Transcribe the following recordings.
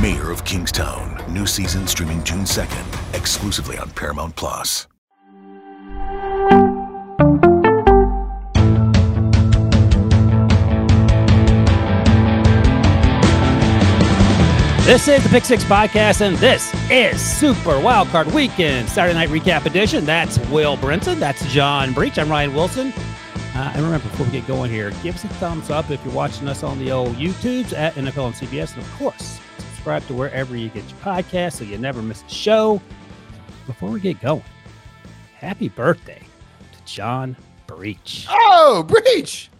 Mayor of Kingstown. New season streaming June 2nd, exclusively on Paramount Plus. This is the Pick Six Podcast, and this is Super Wildcard Weekend, Saturday Night Recap Edition. That's Will Brinson. That's John Breech. I'm Ryan Wilson. Uh, and remember, before we get going here, give us a thumbs up if you're watching us on the old YouTubes at NFL and CBS. And of course, subscribe to wherever you get your podcast so you never miss a show. Before we get going, happy birthday to John Breech. Oh, Breech!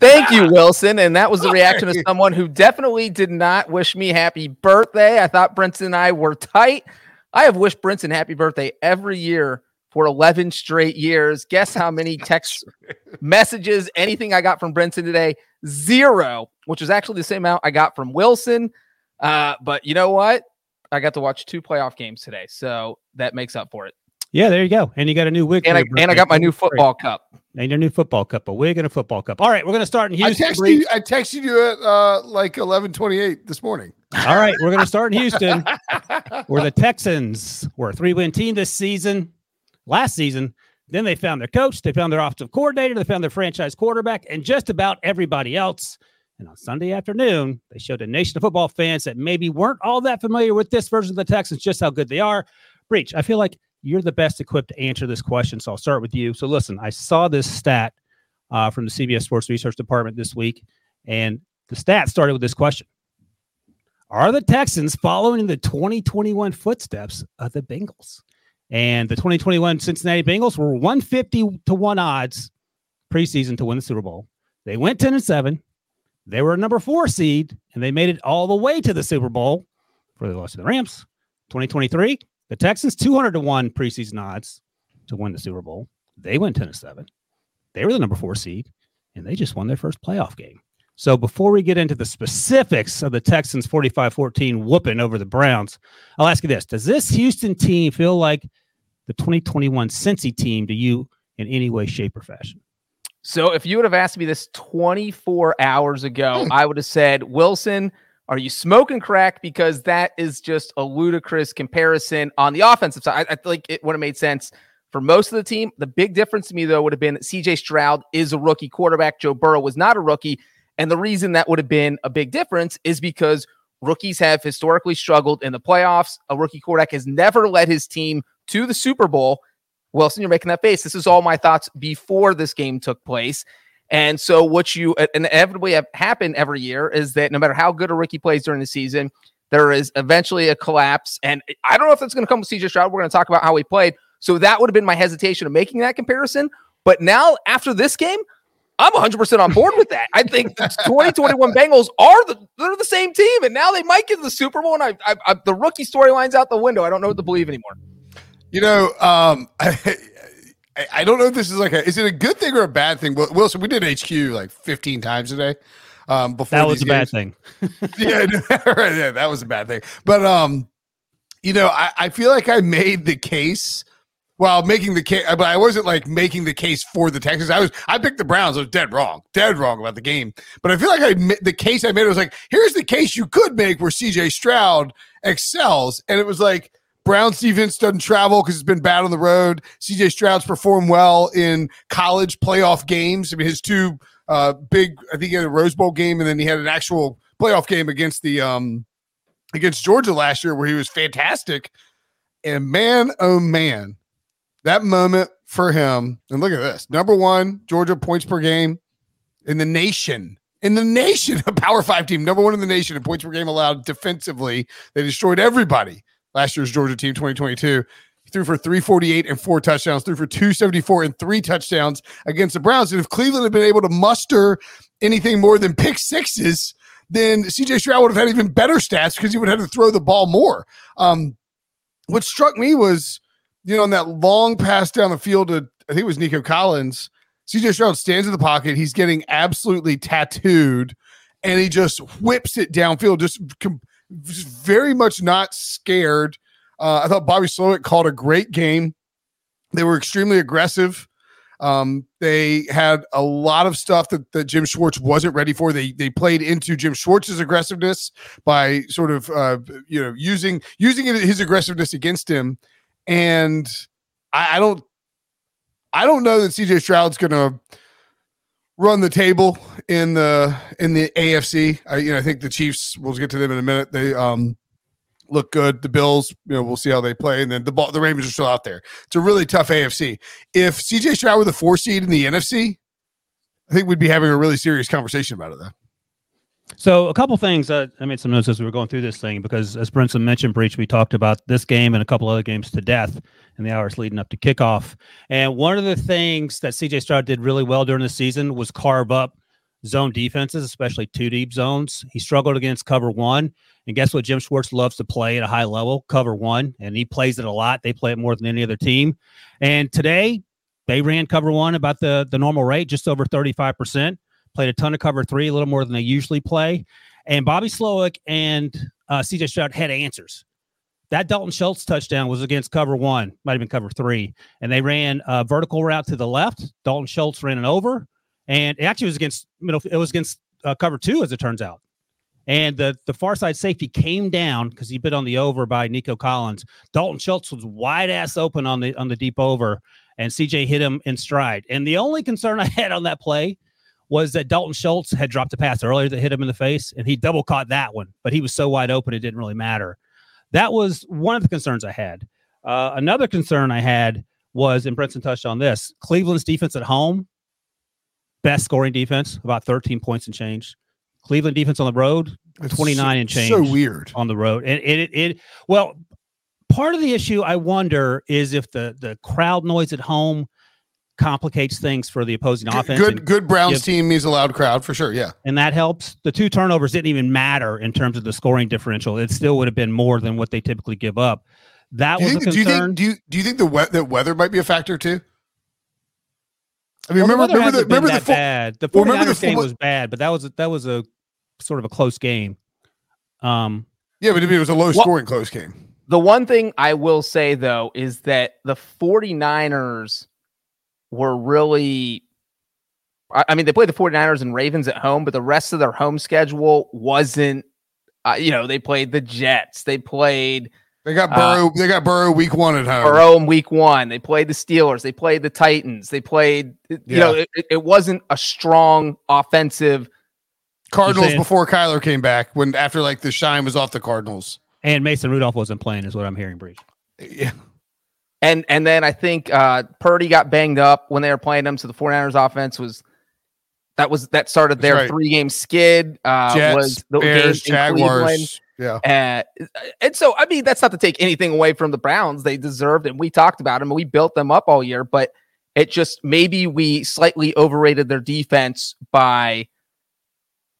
Thank you, Wilson. And that was the reaction of someone who definitely did not wish me happy birthday. I thought Brinson and I were tight. I have wished Brinson happy birthday every year for 11 straight years. Guess how many text messages, anything I got from Brinson today? Zero, which is actually the same amount I got from Wilson. Uh, but you know what? I got to watch two playoff games today. So that makes up for it. Yeah, there you go. And you got a new wig. And I, and I got my new football cup. And your new football cup, a wig and a football cup. All right, we're going to start in Houston. I texted, you, I texted you at uh, like 1128 this morning. All right, we're going to start in Houston, where the Texans were a three win team this season, last season. Then they found their coach, they found their offensive coordinator, they found their franchise quarterback, and just about everybody else. And on Sunday afternoon, they showed a nation of football fans that maybe weren't all that familiar with this version of the Texans just how good they are. Breech, I feel like you're the best equipped to answer this question. So I'll start with you. So listen, I saw this stat uh, from the CBS Sports Research Department this week, and the stat started with this question: Are the Texans following in the 2021 footsteps of the Bengals? And the 2021 Cincinnati Bengals were 150 to one odds preseason to win the Super Bowl. They went 10 and 7. They were a number four seed, and they made it all the way to the Super Bowl for the loss to the Rams. 2023, the Texans 200 to 1 preseason odds to win the Super Bowl. They went 10 to 7. They were the number 4 seed and they just won their first playoff game. So before we get into the specifics of the Texans 45-14 whooping over the Browns, I'll ask you this. Does this Houston team feel like the 2021 Cincy team to you in any way, shape, or fashion? So if you would have asked me this 24 hours ago, hmm. I would have said, Wilson, are you smoking crack? Because that is just a ludicrous comparison on the offensive side. I, I think it would have made sense for most of the team. The big difference to me, though, would have been CJ Stroud is a rookie quarterback. Joe Burrow was not a rookie. And the reason that would have been a big difference is because rookies have historically struggled in the playoffs. A rookie quarterback has never led his team to the Super Bowl. Wilson, you're making that face. This is all my thoughts before this game took place. And so, what you uh, inevitably have happened every year is that no matter how good a rookie plays during the season, there is eventually a collapse. And I don't know if that's going to come with CJ Stroud. We're going to talk about how he played. So that would have been my hesitation of making that comparison. But now, after this game, I'm 100% on board with that. I think the 2021 Bengals are the they're the same team, and now they might get to the Super Bowl. And I, I, I the rookie storyline's out the window. I don't know what to believe anymore. You know, um, I, I don't know if this is like a is it a good thing or a bad thing? Wilson, we did HQ like 15 times today. Um, before that was a games. bad thing. yeah, right, yeah, that was a bad thing. But um, you know, I, I feel like I made the case while making the case, but I wasn't like making the case for the Texans. I was, I picked the Browns. I was dead wrong, dead wrong about the game. But I feel like I the case I made was like, here's the case you could make where C.J. Stroud excels, and it was like Browns defense doesn't travel because it's been bad on the road. C.J. Stroud's performed well in college playoff games. I mean, his two uh, big, I think he had a Rose Bowl game, and then he had an actual playoff game against the um against Georgia last year where he was fantastic. And man, oh man that moment for him, and look at this number one, Georgia points per game in the nation. In the nation, a power five team, number one in the nation in points per game allowed defensively. They destroyed everybody last year's Georgia team, 2022. He threw for 348 and four touchdowns, threw for 274 and three touchdowns against the Browns. And if Cleveland had been able to muster anything more than pick sixes, then CJ Stroud would have had even better stats because he would have had to throw the ball more. Um, what struck me was you know, on that long pass down the field to I think it was Nico Collins. CJ Stroud stands in the pocket. He's getting absolutely tattooed, and he just whips it downfield, just, just very much not scared. Uh, I thought Bobby Slowik called a great game. They were extremely aggressive. Um, they had a lot of stuff that, that Jim Schwartz wasn't ready for. They they played into Jim Schwartz's aggressiveness by sort of uh, you know using using his aggressiveness against him and I, I don't I don't know that CJ Stroud's gonna run the table in the in the AFC. I you know I think the Chiefs. We'll get to them in a minute. They um look good. The Bills, you know, we'll see how they play, and then the ball, the Ravens are still out there. It's a really tough AFC. If CJ Stroud were the four seed in the NFC, I think we'd be having a really serious conversation about it. Though. So a couple things. Uh, I made some notes as we were going through this thing because, as Brinson mentioned, Breech, we talked about this game and a couple other games to death in the hours leading up to kickoff. And one of the things that CJ Stroud did really well during the season was carve up zone defenses, especially two deep zones. He struggled against cover one. And guess what? Jim Schwartz loves to play at a high level, cover one, and he plays it a lot. They play it more than any other team. And today, they ran cover one about the the normal rate, just over 35% played a ton of cover three, a little more than they usually play. And Bobby Slowik and uh, CJ Stroud had answers. That Dalton Schultz touchdown was against cover one, might have been cover three. And they ran a vertical route to the left. Dalton Schultz ran it over. And it actually was against middle, it was against uh, cover two, as it turns out. And the, the far side safety came down because he bit on the over by Nico Collins. Dalton Schultz was wide ass open on the on the deep over, and CJ hit him in stride. And the only concern I had on that play was that Dalton Schultz had dropped a pass earlier that hit him in the face, and he double caught that one, but he was so wide open it didn't really matter. That was one of the concerns I had. Uh, another concern I had was, and Brinson touched on this Cleveland's defense at home, best scoring defense, about 13 points and change. Cleveland defense on the road, 29 so, and change. So weird on the road. And it, it, it, well, part of the issue I wonder is if the the crowd noise at home complicates things for the opposing good, offense. Good, good Browns team means a loud crowd for sure. Yeah, and that helps. The two turnovers didn't even matter in terms of the scoring differential. It still would have been more than what they typically give up. That was think, a concern. Do you think? Do you do you think the we- that weather might be a factor too? I mean, well, remember, remember the remember the full, bad. The 49ers well, the game was bad, but that was a, that was a sort of a close game. Um, yeah, but it was a low scoring well, close game. The one thing I will say though is that the 49ers were really I mean, they played the 49ers and Ravens at home, but the rest of their home schedule wasn't, uh, you know, they played the Jets. They played. They got Burrow. Uh, they got Burrow week one at home. Burrow in week one. They played the Steelers. They played the Titans. They played, you yeah. know, it, it, wasn't a strong offensive. Cardinals before Kyler came back when after like the shine was off the Cardinals. And Mason Rudolph wasn't playing, is what I'm hearing, Breech. Yeah. And and then I think uh, Purdy got banged up when they were playing them. So the 49ers offense was that was that started their right. three game skid. Uh, Jets, was the Bears, Jaguars. Yeah. Uh, and so I mean that's not to take anything away from the Browns. They deserved it. we talked about them and we built them up all year, but it just maybe we slightly overrated their defense by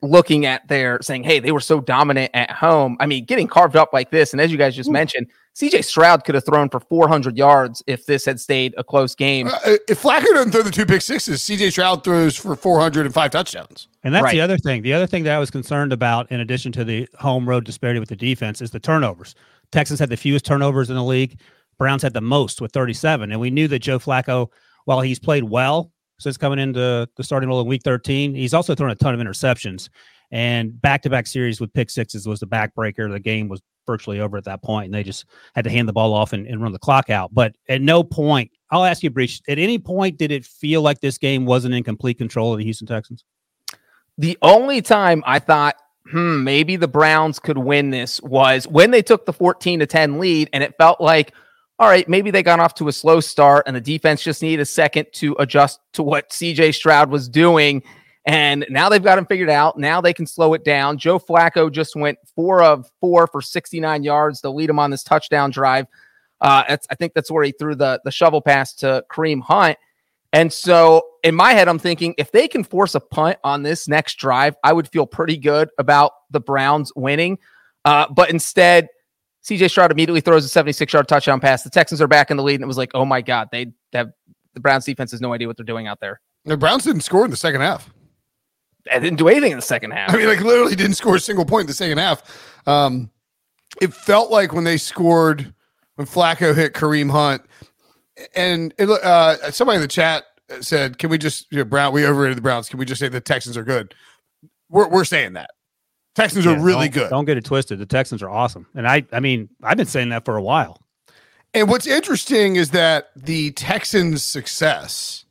looking at their saying, hey, they were so dominant at home. I mean, getting carved up like this, and as you guys just Ooh. mentioned, CJ Stroud could have thrown for 400 yards if this had stayed a close game. Uh, if Flacco doesn't throw the two pick sixes, CJ Stroud throws for 405 touchdowns. And that's right. the other thing. The other thing that I was concerned about, in addition to the home road disparity with the defense, is the turnovers. Texans had the fewest turnovers in the league. Browns had the most with 37. And we knew that Joe Flacco, while he's played well since coming into the starting role in week 13, he's also thrown a ton of interceptions. And back to back series with pick sixes was the backbreaker. The game was virtually over at that point, and they just had to hand the ball off and, and run the clock out. But at no point, I'll ask you, Breech, at any point did it feel like this game wasn't in complete control of the Houston Texans? The only time I thought, hmm, maybe the Browns could win this was when they took the 14 to 10 lead, and it felt like, all right, maybe they got off to a slow start and the defense just needed a second to adjust to what CJ Stroud was doing. And now they've got him figured out. Now they can slow it down. Joe Flacco just went four of four for 69 yards to lead him on this touchdown drive. Uh, I think that's where he threw the, the shovel pass to Kareem Hunt. And so in my head, I'm thinking if they can force a punt on this next drive, I would feel pretty good about the Browns winning. Uh, but instead, CJ Stroud immediately throws a 76 yard touchdown pass. The Texans are back in the lead, and it was like, oh my God, they have the Browns defense has no idea what they're doing out there. The Browns didn't score in the second half. I didn't do anything in the second half. I mean, like literally didn't score a single point in the second half. Um, it felt like when they scored, when Flacco hit Kareem Hunt, and it, uh, somebody in the chat said, "Can we just you know, Brown? We overrated the Browns. Can we just say the Texans are good?" We're we're saying that Texans yeah, are really don't, good. Don't get it twisted. The Texans are awesome, and I I mean I've been saying that for a while. And what's interesting is that the Texans' success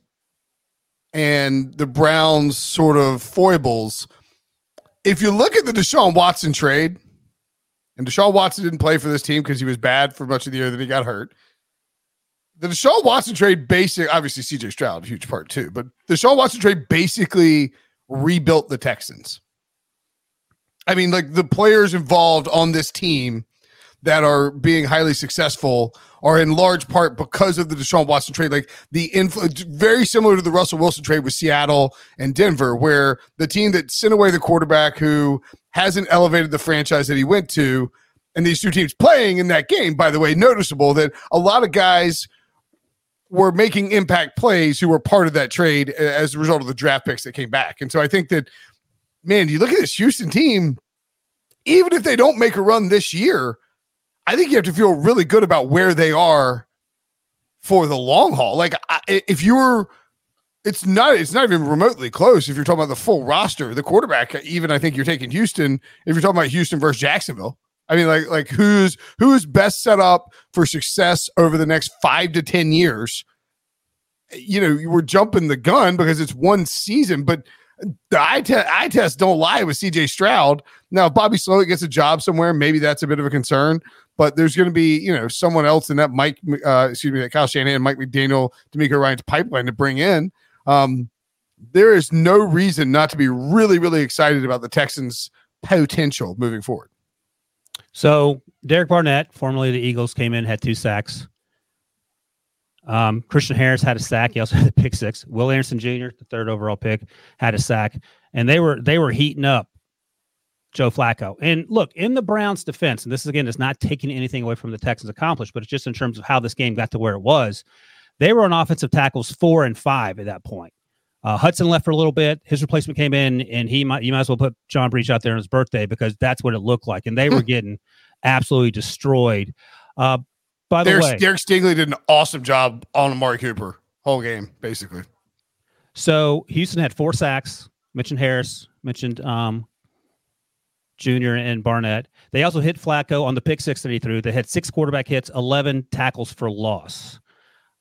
and the Browns' sort of foibles. If you look at the Deshaun Watson trade, and Deshaun Watson didn't play for this team because he was bad for much of the year, then he got hurt. The Deshaun Watson trade basic, obviously CJ Stroud, a huge part too, but the Deshaun Watson trade basically rebuilt the Texans. I mean, like the players involved on this team that are being highly successful are in large part because of the Deshaun Watson trade. Like the influence, very similar to the Russell Wilson trade with Seattle and Denver, where the team that sent away the quarterback who hasn't elevated the franchise that he went to, and these two teams playing in that game, by the way, noticeable that a lot of guys were making impact plays who were part of that trade as a result of the draft picks that came back. And so I think that, man, you look at this Houston team, even if they don't make a run this year, I think you have to feel really good about where they are for the long haul. Like if you're, it's not, it's not even remotely close. If you're talking about the full roster, the quarterback, even I think you're taking Houston. If you're talking about Houston versus Jacksonville, I mean, like, like who's who's best set up for success over the next five to ten years? You know, you were jumping the gun because it's one season, but the eye, te- eye test don't lie with CJ Stroud. Now, if Bobby Slowik gets a job somewhere, maybe that's a bit of a concern but there's going to be you know someone else in that Mike, uh, excuse me, that Kyle Shanahan, Mike McDaniel, DeMeco Ryans pipeline to bring in. Um, there is no reason not to be really, really excited about the Texans' potential moving forward. So Derek Barnett, formerly the Eagles, came in, had two sacks. Um, Christian Harris had a sack. He also had a pick six. Will Anderson Jr., the third overall pick, had a sack, and they were they were heating up Joe Flacco. And look, in the Browns' defense, and this is again is not taking anything away from the Texans' accomplished, but it's just in terms of how this game got to where it was. They were on offensive tackles four and five at that point. Uh, Hudson left for a little bit. His replacement came in, and he might you might as well put John Breech out there on his birthday because that's what it looked like, and they were getting absolutely destroyed. Uh, by the Derek, way, Derek Stingley did an awesome job on Amari Cooper whole game, basically. So Houston had four sacks. Mentioned Harris. Mentioned um, Jr. and Barnett. They also hit Flacco on the pick six that he threw. They had six quarterback hits, 11 tackles for loss.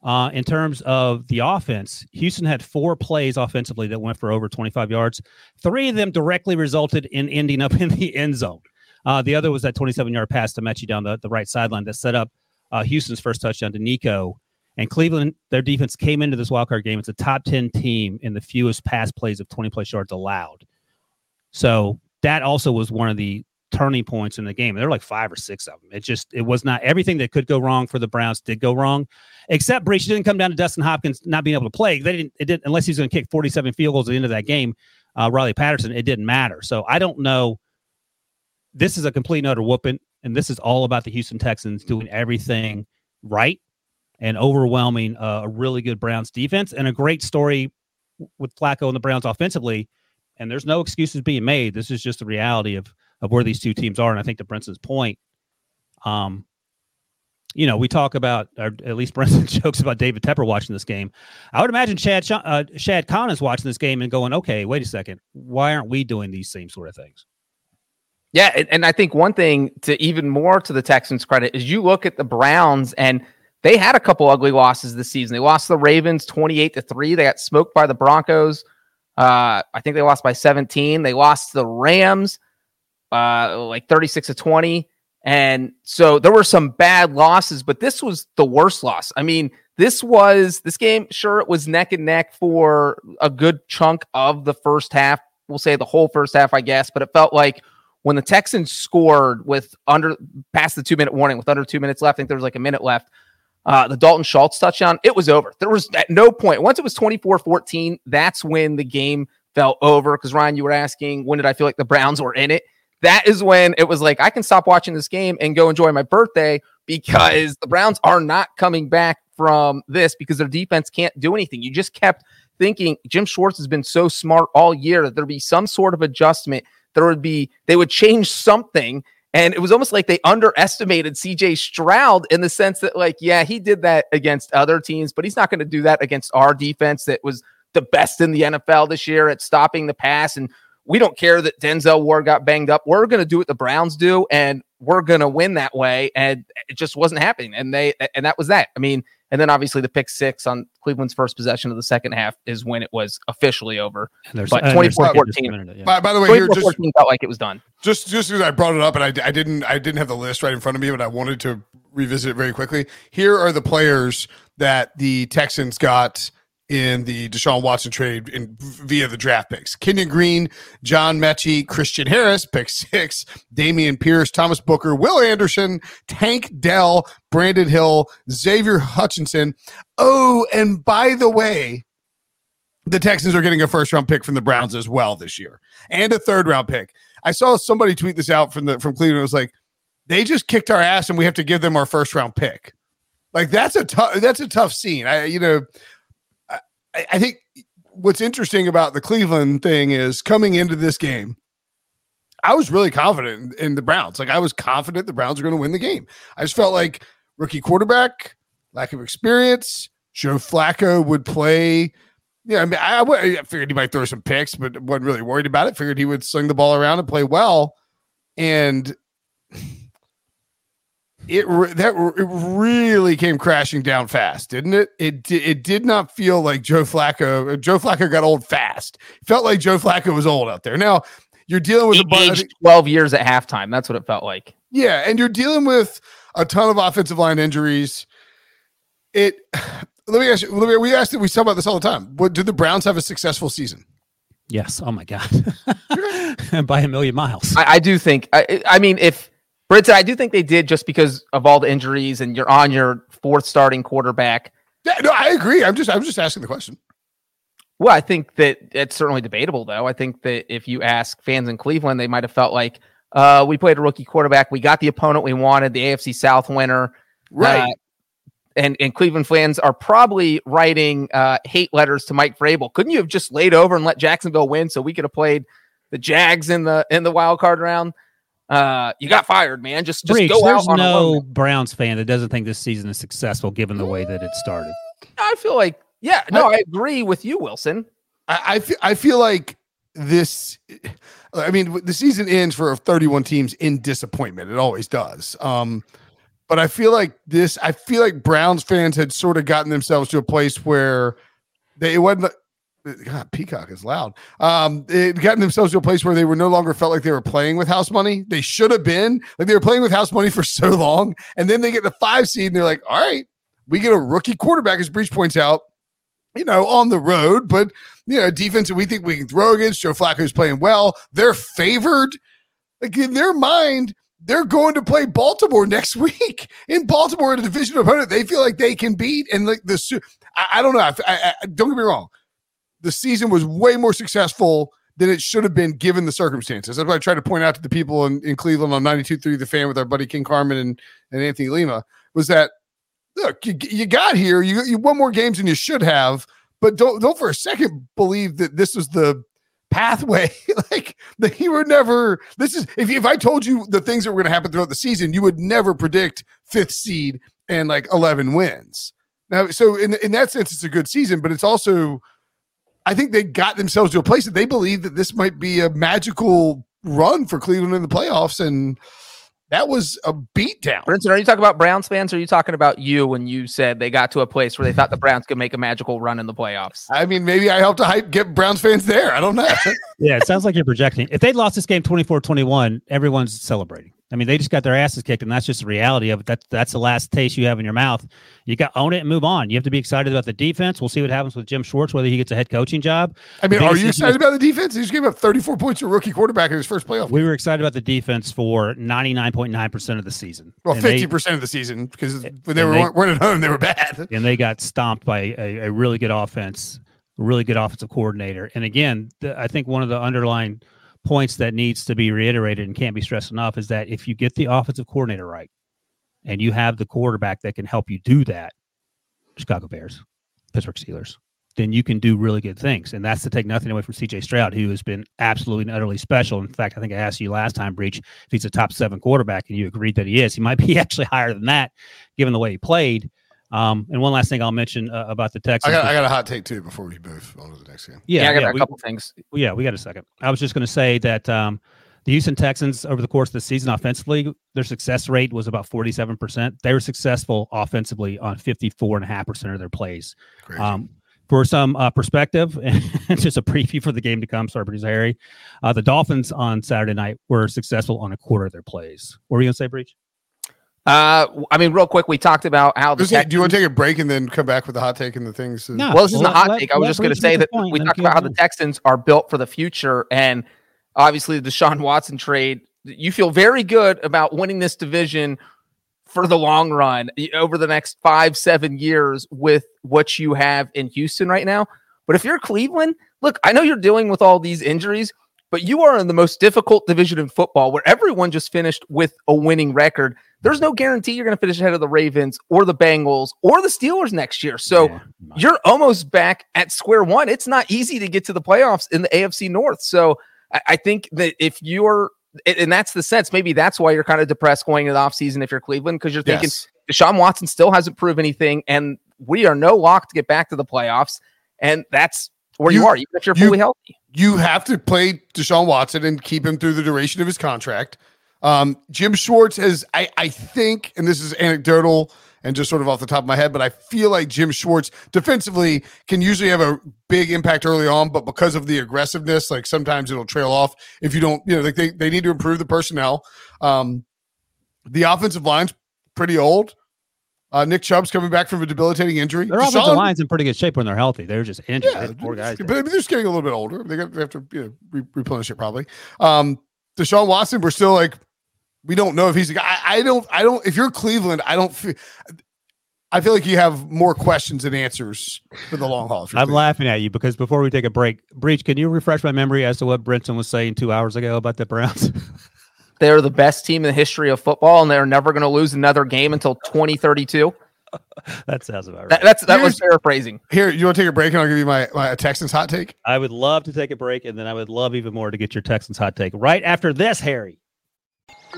Uh, in terms of the offense, Houston had four plays offensively that went for over 25 yards. Three of them directly resulted in ending up in the end zone. Uh, the other was that 27 yard pass to Metchie down the, the right sideline that set up uh, Houston's first touchdown to Nico. And Cleveland, their defense came into this wildcard game. It's a top 10 team in the fewest pass plays of 20 plus yards allowed. So that also was one of the turning points in the game. There were like five or six of them. It just it was not everything that could go wrong for the Browns did go wrong, except Breech didn't come down to Dustin Hopkins not being able to play. They didn't. It didn't unless he's going to kick forty seven field goals at the end of that game. Uh, Riley Patterson, it didn't matter. So I don't know. This is a complete and utter whooping, and this is all about the Houston Texans doing everything right and overwhelming uh, a really good Browns defense and a great story with Flacco and the Browns offensively and there's no excuses being made. This is just the reality of of where these two teams are. And I think to Brinson's point, um, you know, we talk about, or at least Brendan jokes about David Tepper watching this game. I would imagine Chad uh, Shad Khan is watching this game and going, okay, wait a second, why aren't we doing these same sort of things? Yeah, and, and I think one thing to even more to the Texans' credit is you look at the Browns and they had a couple ugly losses this season. They lost the Ravens 28 to 3. They got smoked by the Broncos. Uh, I think they lost by 17. They lost the Rams uh, like 36 to 20. And so there were some bad losses, but this was the worst loss. I mean, this was this game, sure, it was neck and neck for a good chunk of the first half. We'll say the whole first half, I guess, but it felt like when the Texans scored with under past the two minute warning with under two minutes left, I think there was like a minute left. Uh, the Dalton Schultz touchdown, it was over. There was at no point, once it was 24 14, that's when the game fell over. Because Ryan, you were asking, when did I feel like the Browns were in it? That is when it was like, I can stop watching this game and go enjoy my birthday because the Browns are not coming back from this because their defense can't do anything. You just kept thinking Jim Schwartz has been so smart all year that there'd be some sort of adjustment. There would be, they would change something and it was almost like they underestimated CJ Stroud in the sense that, like, yeah, he did that against other teams, but he's not going to do that against our defense that was the best in the NFL this year at stopping the pass. And we don't care that Denzel Ward got banged up. We're going to do what the Browns do, and we're going to win that way. And it just wasn't happening. And they, and that was that. I mean, and then obviously the pick six on Cleveland's first possession of the second half is when it was officially over. But 24 14. By, by, the way, here, just, felt like it was done. Just just because I brought it up and I, I didn't I didn't have the list right in front of me, but I wanted to revisit it very quickly. Here are the players that the Texans got in the Deshaun Watson trade in via the draft picks. Kenyon Green, John Metchie, Christian Harris, pick six, Dameon Pierce, Thomas Booker, Will Anderson, Tank Dell, Brandon Hill, Xavier Hutchinson. Oh, and by the way, the Texans are getting a first round pick from the Browns as well this year and a third round pick. I saw somebody tweet this out from the from Cleveland. It was like, they just kicked our ass and we have to give them our first round pick. Like that's a tough that's a tough scene. I you know I, I think what's interesting about the Cleveland thing is coming into this game, I was really confident in, the Browns. Like I was confident the Browns are going to win the game. I just felt like rookie quarterback, lack of experience. Joe Flacco would play. Yeah, I mean, I, I figured he might throw some picks, but wasn't really worried about it. Figured he would sling the ball around and play well. And it that it really came crashing down fast, didn't it? It it did not feel like Joe Flacco. Joe Flacco got old fast. It felt like Joe Flacco was old out there. Now you're dealing with he a bunch twelve years at halftime. That's what it felt like. Yeah, and you're dealing with a ton of offensive line injuries. It. Let me ask you. Let me, we asked. We talk about this all the time. What do the Browns have a successful season? Yes. Oh my god. By a million miles. I, I do think. I, I mean, if I do think they did just because of all the injuries and you're on your fourth starting quarterback. Yeah, no, I agree. I'm just I'm just asking the question. Well, I think that it's certainly debatable, though. I think that if you ask fans in Cleveland, they might have felt like uh, we played a rookie quarterback, we got the opponent we wanted, the AFC South winner, right? Uh, and and Cleveland fans are probably writing uh, hate letters to Mike Vrabel. Couldn't you have just laid over and let Jacksonville win so we could have played the Jags in the in the wild card round? Uh, you got fired, man. Just just Breech, go there's out. no Browns fan that doesn't think this season is successful given the way that it started. I feel like, yeah, no, I, I agree with you, Wilson. I, I feel, I feel like this. I mean, the season ends for 31 teams in disappointment. It always does. Um, but I feel like this. I feel like Browns fans had sort of gotten themselves to a place where they it wasn't God, Peacock is loud. Um, it gotten themselves to a place where they were no longer felt like they were playing with house money. They should have been like they were playing with house money for so long, and then they get the five seed, and they're like, "All right, we get a rookie quarterback," as Breech points out, you know, on the road, but you know, defense we think we can throw against. Joe Flacco's playing well. They're favored. Like in their mind, they're going to play Baltimore next week in Baltimore, a division opponent. They feel like they can beat, and like the I, I don't know. I, I, don't get me wrong the season was way more successful than it should have been given the circumstances. That's what I tried to point out to the people in, in Cleveland on 92.3 The Fan with our buddy Ken Carman and, and Anthony Lima was that, look, you, you got here, you, you won more games than you should have, but don't, don't for a second believe that this was the pathway. like that you were never, this is, if, if I told you the things that were going to happen throughout the season, you would never predict fifth seed and like 11 wins. Now, so in in that sense, it's a good season, but it's also, I think they got themselves to a place that they believe that this might be a magical run for Cleveland in the playoffs, and that was a beatdown. Brinson, are you talking about Browns fans or are you talking about you when you said they got to a place where they thought the Browns could make a magical run in the playoffs? I mean, maybe I helped to hype get Browns fans there. I don't know. yeah, it sounds like you're projecting. If they'd lost this game 24 21, everyone's celebrating. I mean, they just got their asses kicked, and that's just the reality of it. That, that's the last taste you have in your mouth. You got own it and move on. You have to be excited about the defense. We'll see what happens with Jim Schwartz, whether he gets a head coaching job. I mean, are you excited about the defense? He just gave up 34 points to a rookie quarterback in his first playoff. We were excited about the defense for 99.9% of the season. Well, and 50% they, of the season because when they were they, weren't at home, they were bad. And they got stomped by a, a really good offense, really good offensive coordinator. And again, the, I think one of the underlying – points that needs to be reiterated and can't be stressed enough is that if you get the offensive coordinator right and you have the quarterback that can help you do that, Chicago Bears, Pittsburgh Steelers, then you can do really good things. And that's to take nothing away from CJ Stroud, who has been absolutely and utterly special. In fact, I think I asked you last time, Breech, if he's a top seven quarterback, and you agreed that he is. He might be actually higher than that, given the way he played. Um, and one last thing I'll mention uh, about the Texans. I got, I got, a hot take too before we move on to the next game. Yeah, yeah I got yeah, a couple things. Yeah, we got a second. I was just going to say that um, the Houston Texans over the course of the season offensively, their success rate was about 47%. They were successful offensively on 54.5% of their plays. Um, for some uh, perspective, and just a preview for the game to come, sorry, producer Harry, uh, the Dolphins on Saturday night were successful on a quarter of their plays. What were you going to say, Breech? Uh, I mean, real quick, we talked about how. The Texans, do you want to take a break and then come back with the hot take and the things? No, well, this isn't well, a hot let, take. I was just going to say that we talked about how the Texans are built for the future, and obviously the Deshaun Watson trade. You feel very good about winning this division for the long run over the next five, seven years with what you have in Houston right now. But if you're Cleveland, look, I know you're dealing with all these injuries, but you are in the most difficult division in football where everyone just finished with a winning record there's no guarantee you're going to finish ahead of the Ravens or the Bengals or the Steelers next year. So yeah, you're almost back at square one. It's not easy to get to the playoffs in the AFC North. So I, I think that if you're, and that's the sense, maybe that's why you're kind of depressed going into the offseason if you're Cleveland, because you're thinking yes. Deshaun Watson still hasn't proved anything, and we are no lock to get back to the playoffs. And that's where you, you are, even if you're fully you, healthy. You have to play Deshaun Watson and keep him through the duration of his contract. Um, Jim Schwartz has, I, I think, and this is anecdotal and just sort of off the top of my head, but I feel like Jim Schwartz defensively can usually have a big impact early on, but because of the aggressiveness, like sometimes it'll trail off if you don't, you know, like they, they need to improve the personnel. Um, the offensive line's pretty old. Uh, Nick Chubb's coming back from a debilitating injury. Their offensive line's in pretty good shape when they're healthy. They're just injured. Yeah, poor guys. But I mean, they're just getting a little bit older. They, got, they have to you know, re- replenish it probably. Um, Deshaun Watson, we're still like we don't know if he's a guy. I, I don't. I don't. If you're Cleveland, I don't feel. I feel like you have more questions than answers for the long haul. I'm laughing at you because before we take a break, Breech, can you refresh my memory as to what Brinson was saying two hours ago about the Browns? they're the best team in the history of football, and they're never going to lose another game until 2032. that sounds about right. That, that's that Here's, was paraphrasing. Here, you want to take a break, and I'll give you my my Texans hot take. I would love to take a break, and then I would love even more to get your Texans hot take right after this, Harry.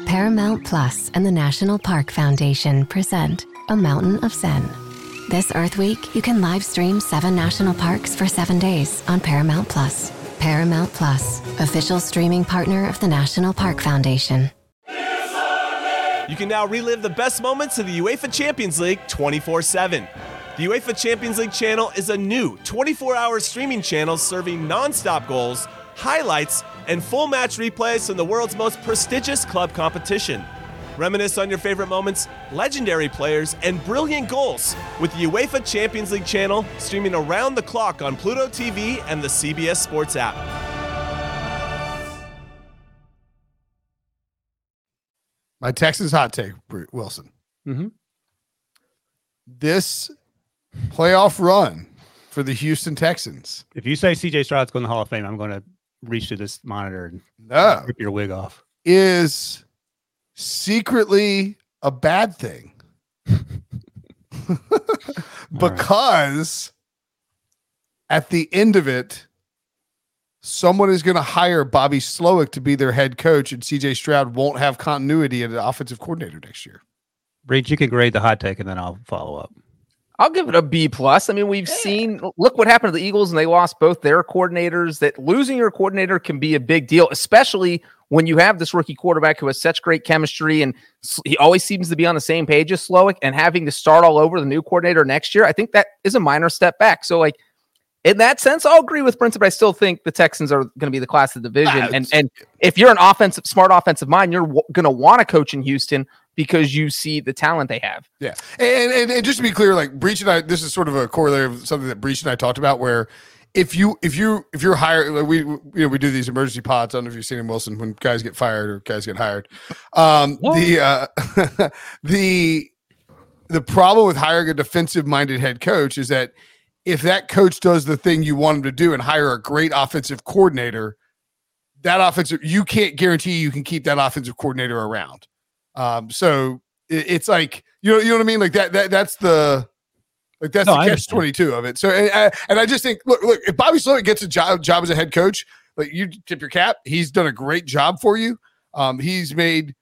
Paramount Plus and the National Park Foundation present A Mountain of Zen. This Earth Week, you can live stream seven national parks for seven days on Paramount Plus. Paramount Plus, official streaming partner of the National Park Foundation. You can now relive the best moments of the UEFA Champions League 24 7. The UEFA Champions League channel is a new 24 hour streaming channel serving non stop goals, highlights, and full match replays from the world's most prestigious club competition. Reminisce on your favorite moments, legendary players, and brilliant goals with the UEFA Champions League channel streaming around the clock on Pluto TV and the CBS Sports app. My Texas hot take, Wilson. Mm-hmm. This playoff run for the Houston Texans. If you say CJ Stroud's going to the Hall of Fame, I'm going to reach to this monitor and no. rip your wig off. Is secretly a bad thing. because right. at the end of it, someone is going to hire Bobby Slowik to be their head coach, and CJ Stroud won't have continuity as an offensive coordinator next year. Breech, you can grade the hot take and then I'll follow up. I'll give it a B plus. I mean, we've seen look what happened to the Eagles, and they lost both their coordinators. That losing your coordinator can be a big deal, especially when you have this rookie quarterback who has such great chemistry and he always seems to be on the same page as Slowik, and having to start all over the new coordinator next year. I think that is a minor step back. So, like in that sense, I'll agree with Prince, but I still think the Texans are going to be the class of the division. and and if you're an offensive, smart offensive mind, you're w- going to want to coach in Houston because you see the talent they have. Yeah, and, and and just to be clear, like Breech and I, this is sort of a corollary of something that Breech and I talked about, where if you if you if you're hired, like we you know we do these emergency pods. I don't know if you've seen in Wilson when guys get fired or guys get hired. Um, the uh, the the problem with hiring a defensive minded head coach is that if that coach does the thing you want him to do and hire a great offensive coordinator, that offensive you can't guarantee you can keep that offensive coordinator around. Um, so it, it's like you know you know what I mean. Like that that that's the like that's No, the catch twenty two of it. So and I, and I just think look look if Bobby Slowik gets a job job as a head coach, like you tip your cap. He's done a great job for you. Um, he's made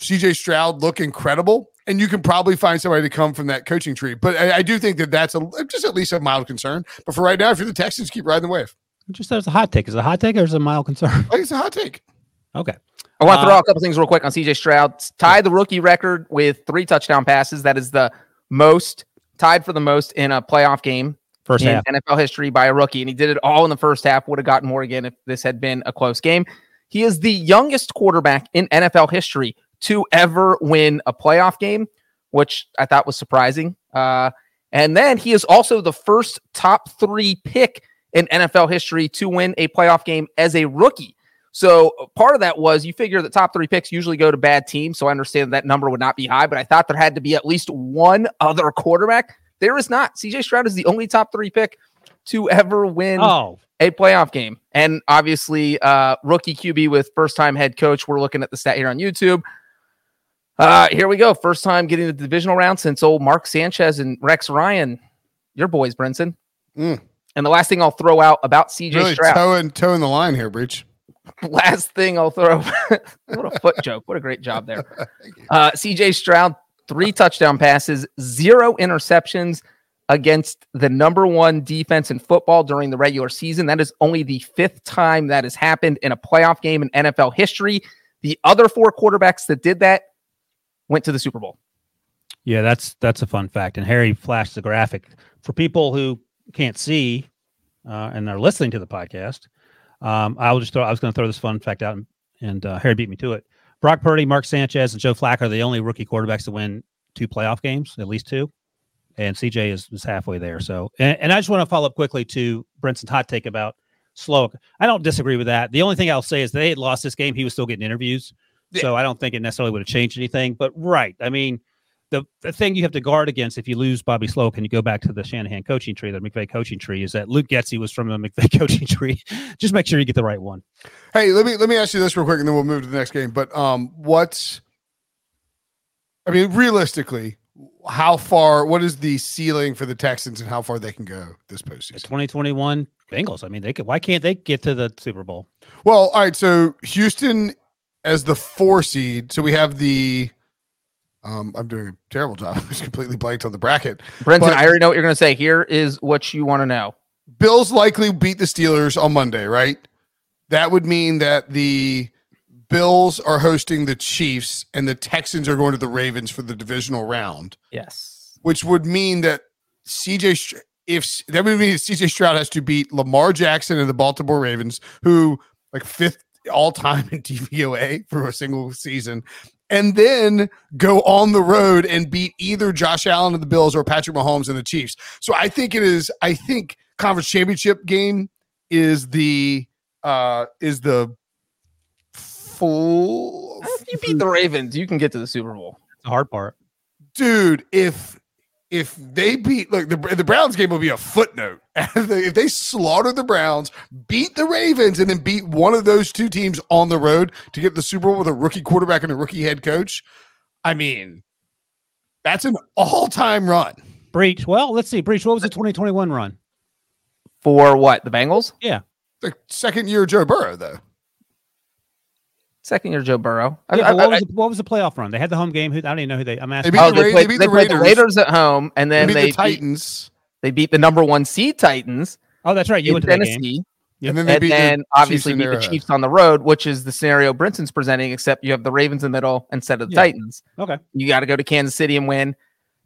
CJ Stroud look incredible, and you can probably find somebody to come from that coaching tree. But I, I do think that that's a just at least a mild concern. But for right now, if you're the Texans, keep riding the wave. Just as a hot take. Is it a hot take or is it a mild concern? I think it's a hot take. Okay. I want to throw Uh, out a couple things real quick on CJ Stroud. Tied the rookie record with three touchdown passes. That is the most tied for the most in a playoff game First in half. NFL history by a rookie, and he did it all in the first half. Would have gotten more again if this had been a close game. He is the youngest quarterback in NFL history to ever win a playoff game, which I thought was surprising. Uh, and then he is also the first top three pick in NFL history to win a playoff game as a rookie. So part of that was you figure the top three picks usually go to bad teams. So I understand that number would not be high, but I thought there had to be at least one other quarterback. There is not. CJ Stroud is the only top three pick to ever win Oh, a playoff game. And obviously, uh, rookie QB with first time head coach. We're looking at the stat here on YouTube. Uh, here we go. First time getting the divisional round since old Mark Sanchez and Rex Ryan, your boys, Brinson. Mm. And the last thing I'll throw out about CJ Really Stroud. toeing toeing the line here, Breech. last thing I'll throw. what a foot joke. What a great job there. Uh, CJ Stroud, three touchdown passes, zero interceptions against the number one defense in football during the regular season. That is only the fifth time that has happened in a playoff game in NFL history. The other four quarterbacks that did that went to the Super Bowl. yeah, that's that's a fun fact. And Harry flashed the graphic for people who can't see uh, and are listening to the podcast. Um, I'll just throw. I was going to throw this fun fact out, and, and uh, Harry beat me to it. Brock Purdy, Mark Sanchez, and Joe Flacco are the only rookie quarterbacks to win two playoff games, at least two. And CJ is, is halfway there. So, and, and I just want to follow up quickly to Brinson's hot take about Slowik. I don't disagree with that. The only thing I'll say is they had lost this game. He was still getting interviews. So I don't think it necessarily would have changed anything. But right. I mean, the, the thing you have to guard against if you lose Bobby Slowik and you go back to the Shanahan coaching tree, the McVay coaching tree, is that Luke Getsy was from the McVay coaching tree. Just make sure you get the right one. Hey, let me let me ask you this real quick, and then we'll move to the next game. But um, what's I mean, realistically, how far? What is the ceiling for the Texans, and how far they can go this postseason? 2021 Bengals. I mean, they could. Why can't they get to the Super Bowl? Well, all right. So Houston as the four seed. So we have the. Um, I'm doing a terrible job. I just completely blanked on the bracket. Brenton, But- I already know what you're going to say. Here is what you want to know. Bills likely beat the Steelers on Monday, right? That would mean that the Bills are hosting the Chiefs and the Texans are going to the Ravens for the divisional round, Yes. which would mean that CJ if that would mean CJ Stroud has to beat Lamar Jackson and the Baltimore Ravens, who like fifth all time in DVOA for a single season, and then go on the road and beat either Josh Allen and the Bills or Patrick Mahomes and the Chiefs. So I think it is. I think conference championship game is the uh is the full If you beat the Ravens, you can get to the Super Bowl. It's the hard part. dude. If if they beat look the the Browns game will be a footnote. if they slaughter the Browns, beat the Ravens, and then beat one of those two teams on the road to get the Super Bowl with a rookie quarterback and a rookie head coach, I mean, that's an all time run. Breech. Well, let's see. Breech. What was the 2021 run? For what? The Bengals? Yeah. The second year Joe Burrow, though. Second year Joe Burrow. I- Yeah, I- but what, I- was the, what was the playoff run? They had the home game. Who, I don't even know who they. I'm asking. beat oh, the they Ra- played, they beat they the played the Raiders. Raiders at home, and They then beat they the beat, Titans, they beat the number one seed Titans oh, that's right. You in went to that game. Tennessee, and then they and beat then the obviously beat the uh, Chiefs on the road, which is the scenario Brinson's presenting, except you have the Ravens in the middle instead of the Yeah. Titans. Okay. You got to go to Kansas City and win.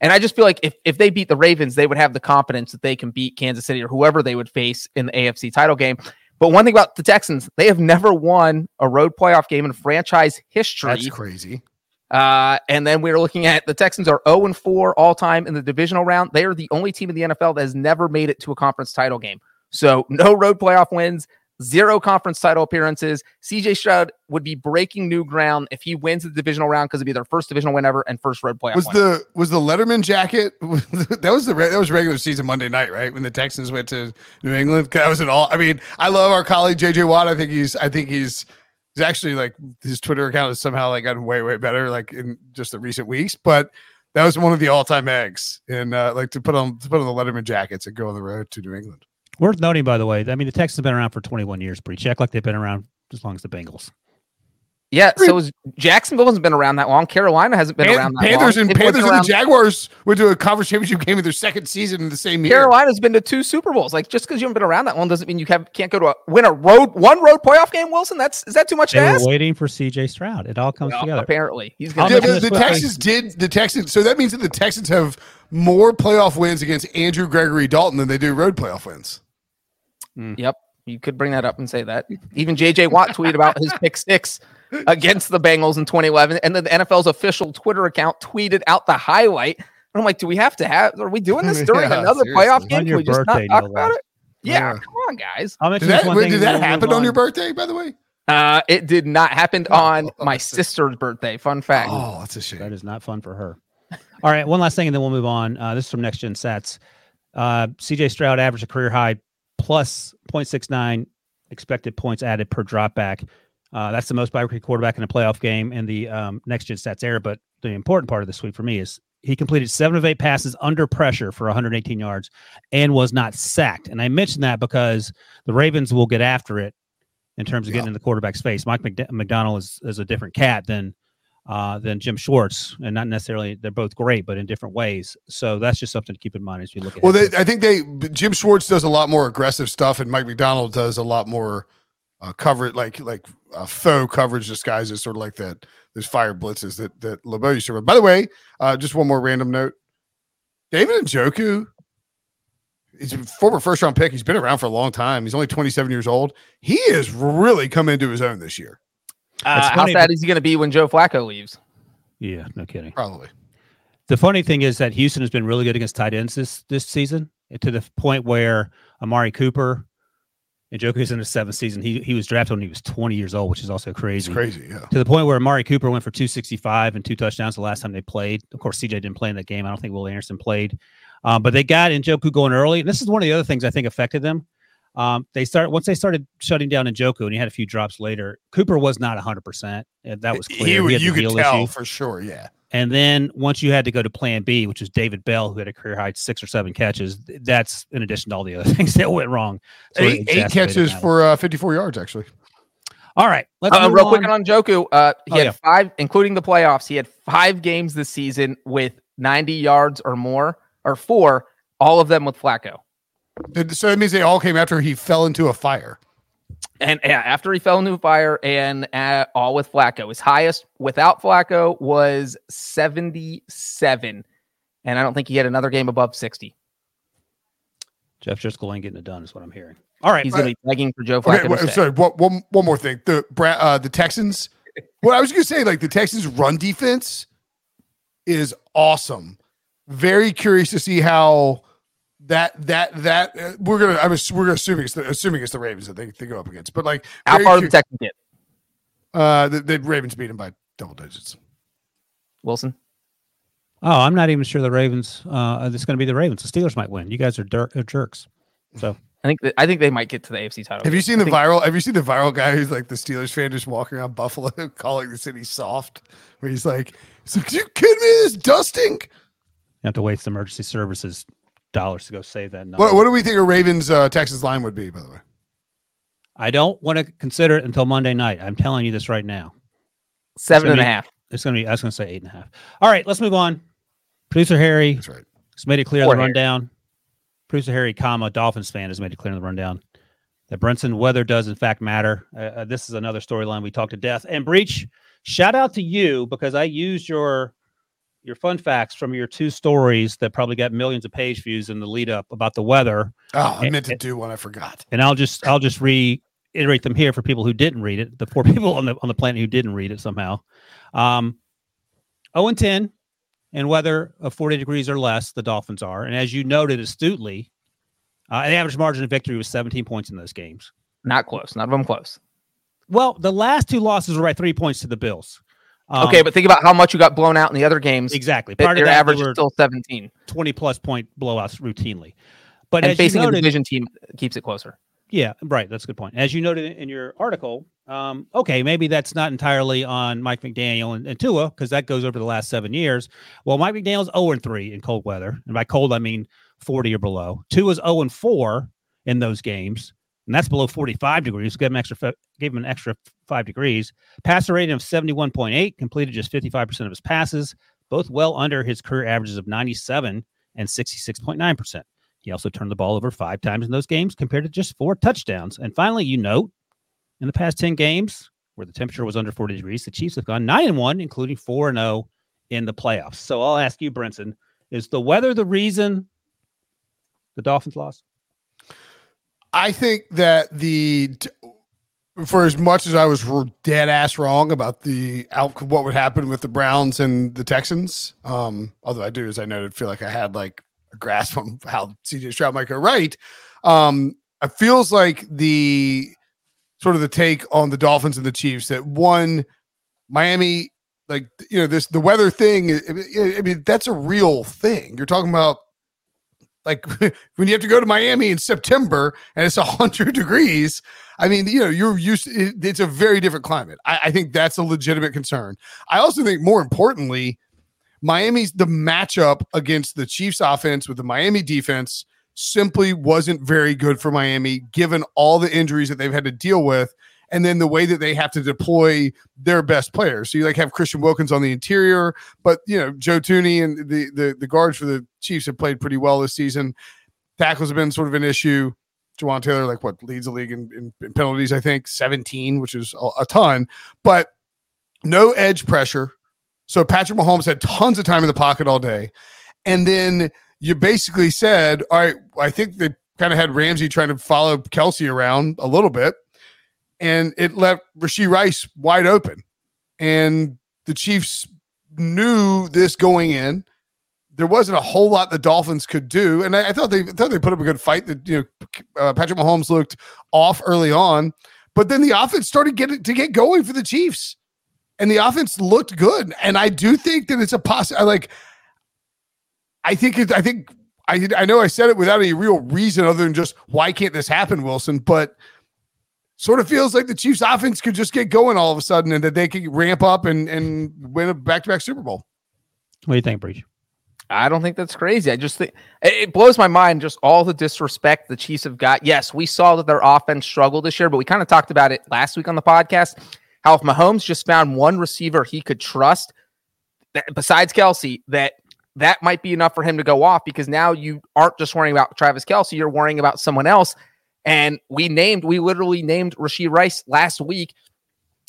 And I just feel like if, if they beat the Ravens, they would have the confidence that they can beat Kansas City or whoever they would face in the AFC title game. But one thing about the Texans, they have never won a road playoff game in franchise history. That's crazy. Uh, and then we're looking at the Texans are 0 and 4 all time in the divisional round. They are the only team in the NFL that has never made it to a conference title game. So no road playoff wins, zero conference title appearances. CJ Stroud would be breaking new ground if he wins the divisional round because it'd be their first divisional win ever and first road playoff Was win. the was the Letterman jacket? that was the that was regular season Monday night, right? When the Texans went to New England, that was an all. I mean, I love our colleague JJ Watt. I think he's I think he's he's actually like his Twitter account has somehow like gotten way way better like in just the recent weeks. But that was one of the all time eggs, and uh, like to put on to put on the Letterman jackets and go on the road to New England. Worth noting, by the way. I mean, the Texans have been around for 21 years. Pretty check like they've been around as long as the Bengals. yeah, so is, Jacksonville hasn't been around that long. Carolina hasn't been Pan- around that Panthers long. and They've Panthers and the Jaguars went to a conference championship game in their second season in the same year. Carolina's been to two Super Bowls. Like just because you haven't been around that long doesn't mean you have, can't go to a win a road one road playoff game. Wilson, that's is that too much They to were ask? waiting for CJ Stroud. It all comes Well, together. apparently, he's I'll gonna Yeah, mention the, the. Texans did the Texans. So that means that the Texans have more playoff wins against Andrew Gregory Dalton than they do road playoff wins. Yep. You could bring that up and say that. Even JJ Watt tweeted about his pick six against the Bengals in 2011. And then the NFL's official Twitter account tweeted out the highlight. And I'm like, do we have to have, are we doing this during Yeah, another seriously. playoff On game? Can we just not talk no about less. it? Yeah, Yeah. come on, guys. I'll mention Did that, one wait, thing did that happen move on your birthday, by the way? Uh, it did not happen on my sister's birthday. Fun fact. Oh, that's a shame. is not fun for her. All right, one last thing, and then we'll move on. Uh, this is from Next Gen Stats. Uh, CJ Stroud averaged a career high plus 0.69 expected points added per dropback. Uh, that's the most by rookie quarterback in a playoff game in the um, Next Gen Stats era. But the important part of this week for me is he completed seven of eight passes under pressure for 118 yards and was not sacked. And I mention that because the Ravens will get after it in terms of getting in the quarterback's face. Mike McD- Macdonald is, is a different cat than uh, than Jim Schwartz, and not necessarily they're both great, but in different ways. So that's just something to keep in mind as you look at. Well, they, I think they Jim Schwartz does a lot more aggressive stuff, and Mike Macdonald does a lot more uh, coverage, like like uh, faux coverage disguises, sort of like that. Those fire blitzes that that LeBeau used to run. By the way, uh, just one more random note: David Njoku. He's a former first round pick. He's been around for a long time. He's only 27 years old. He has really come into his own this year. Uh, how sad is he going to be when Joe Flacco leaves? yeah, no kidding. Probably. The funny thing is that Houston has been really good against tight ends this this season, to the point where Amari Cooper and Njoku's in his seventh season. He he was drafted when he was 20 years old, which is also It's crazy. crazy. Yeah. To the point where Amari Cooper went for 265 and two touchdowns the last time they played. Of course, CJ didn't play in that game. I don't think Will Anderson played. Um, but they got Njoku going early. And this is one of the other things I think affected them. Um, they start once they started shutting down Njoku, and he had a few drops later. Cooper was not 100. percent That was clear. He, He you could tell issue. for sure. Yeah. And then once you had to go to Plan B, which was David Bell, who had a career high six or seven catches, that's in addition to all the other things that went wrong. So eight, eight catches for uh, 54 yards, actually. All right, let's Uh, real on. quick on Njoku. Uh, he Oh, had yeah. five, including the playoffs. He had five games this season with 90 yards or more, or four, all of them with Flacco. Did- So that means they all came after he fell into a fire. And yeah, after he fell into a fire and uh, all with Flacco, his highest without Flacco was 77. And I don't think he had another game above 60. Jeff Driskel ain't getting it done, is what I'm hearing. All right, He's going to be begging for Joe Flacco. Okay, to wait, stay. sorry. One, one, one more thing. The uh, the Texans. Well, I was going to say, like the Texans' run defense is awesome. Very curious to see how that that that uh, we're gonna. I'm ass- we're assuming it's the, assuming it's the Ravens that they, they go up against. But like, How very far did cu- the Texans get? uh, the, the Ravens beat him by double digits. Wilson? Oh, I'm not even sure the Ravens. Uh, it's going to be the Ravens. The Steelers might win. You guys are, dir- are jerks. So I think that, I think they might get to the AFC title. Have you seen I the think- viral? Have you seen the viral guy who's like the Steelers fan just walking around Buffalo calling the city soft? Where he's like, he's like, you kidding me? This dusting. you have to wait waste emergency services dollars to go save that number. What, what do we think a Ravens uh, Texas line would be? By the way. I don't want to consider it until Monday night. I'm telling you this right now. Seven gonna and a half. It's gonna be. I was gonna say eight and a half. All right, let's move on. Producer Harry That's right. has made it clear in Poor the Harry. rundown. Producer Harry, comma Dolphins fan, has made it clear in the rundown that Brinson weather does in fact matter. Uh, uh, this is another storyline we talked to death and Breech. Shout out to you because I used your your fun facts from your two stories that probably got millions of page views in the lead up about the weather, Oh, I meant to eh. do one. I forgot. and I'll just I'll just reiterate them here for people who didn't read it. The four people on the on the planet who didn't read it somehow. Um, 0 and 10 and weather of 40 degrees or less, the Dolphins are. And as you noted astutely, uh, the average margin of victory was 17 points in those games. Not close. None of them close. Well, the last two losses were by three points to the Bills. Um, okay, but think about how much you got blown out in the other games. exactly. Part that, average is still 17. 20 plus point blowouts routinely. But And facing a division team keeps it closer. Yeah, right. That's a good point. As you noted in your article, um, okay, maybe that's not entirely on Mike McDaniel and, and Tua because that goes over the last seven years. Well, Mike McDaniel's 0 and 3 in cold weather. And by cold, I mean 40 or below. Tua's 0 and 4 in those games. And that's below 45 degrees. Gave him extra, gave him an extra five degrees. Passer rating of 71.8, completed just 55% of his passes, both well under his career averages of 97 and 66.9%. He also turned the ball over five times in those games compared to just four touchdowns. And finally, you note in the past 10 games where the temperature was under 40 degrees, the Chiefs have gone 9 and 1, including 4 and 0 in the playoffs. So I'll ask you, Brinson, is the weather the reason the Dolphins lost? I think that the for as much as I was dead ass wrong about the what would happen with the Browns and the Texans, um, although I do as I noted feel like I had like a grasp on how CJ Stroud might go right. Um, it feels like the sort of the take on the Dolphins and the Chiefs that one Miami, like you know this the weather thing. I mean that's a real thing. You're talking about like when you have to go to Miami in September and it's 100 degrees. I mean, you know, you're used. It, it's a very different climate. I, I think that's a legitimate concern. I also think, more importantly, Miami's the matchup against the Chiefs' offense with the Miami defense simply wasn't very good for Miami, given all the injuries that they've had to deal with, and then the way that they have to deploy their best players. So you like have Christian Wilkins on the interior, but you know Joe Thuney and the the the guards for the Chiefs have played pretty well this season. Tackles have been sort of an issue. Jawaan Taylor, like what leads the league in, in, in penalties, I think 17, which is a, a ton, but no edge pressure. So Patrick Mahomes had tons of time in the pocket all day. And then you basically said, all right, I think they kind of had Ramsey trying to follow Kelce around a little bit. And it left Rashee Rice wide open. And the Chiefs knew this going in. There wasn't a whole lot the Dolphins could do, and I, I thought they I thought they put up a good fight. That you know, uh, Patrick Mahomes looked off early on, but then the offense started getting to get going for the Chiefs, and the offense looked good. And I do think that it's a possible. Like, I think it. I think I. I know I said it without any real reason other than just why can't this happen, Wilson? But sort of feels like the Chiefs' offense could just get going all of a sudden, and that they could ramp up and and win a back to back Super Bowl. What do you think, Breech? I don't think that's crazy. I just think it it blows my mind just all the disrespect the Chiefs have got. Yes, we saw that their offense struggled this year, but we kind of talked about it last week on the podcast. How if Mahomes just found one receiver he could trust, that, besides Kelce, that that might be enough for him to go off because now you aren't just worrying about Travis Kelce, you're worrying about someone else. And we named, we literally named Rashee Rice last week.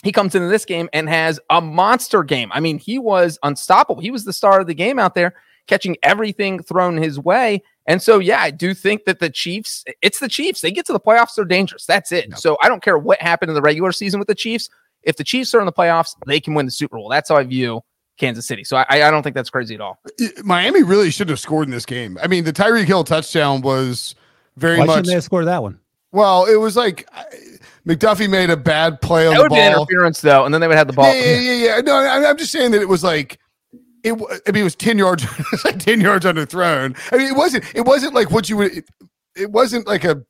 He comes into this game and has a monster game. I mean, he was unstoppable. He was the star of the game out there, catching everything thrown his way. And so, yeah, I do think that the Chiefs, it's the Chiefs. They get to the playoffs, they're dangerous. That's it. So I don't care what happened in the regular season with the Chiefs. If the Chiefs are in the playoffs, they can win the Super Bowl. That's how I view Kansas City. So I, I don't think that's crazy at all. Miami really should have scored in this game. I mean, the Tyreek Hill touchdown was very Why much. shouldn't they have scored that one? Well, it was like McDuffie made a bad play on That the would be ball. interference, though, and then they would have the ball. Yeah, yeah, yeah, yeah. No, I- I'm just saying that it was like it. I mean, it was ten yards. it was like ten yards underthrown. I mean, it wasn't. It wasn't like what you would. It, it wasn't like a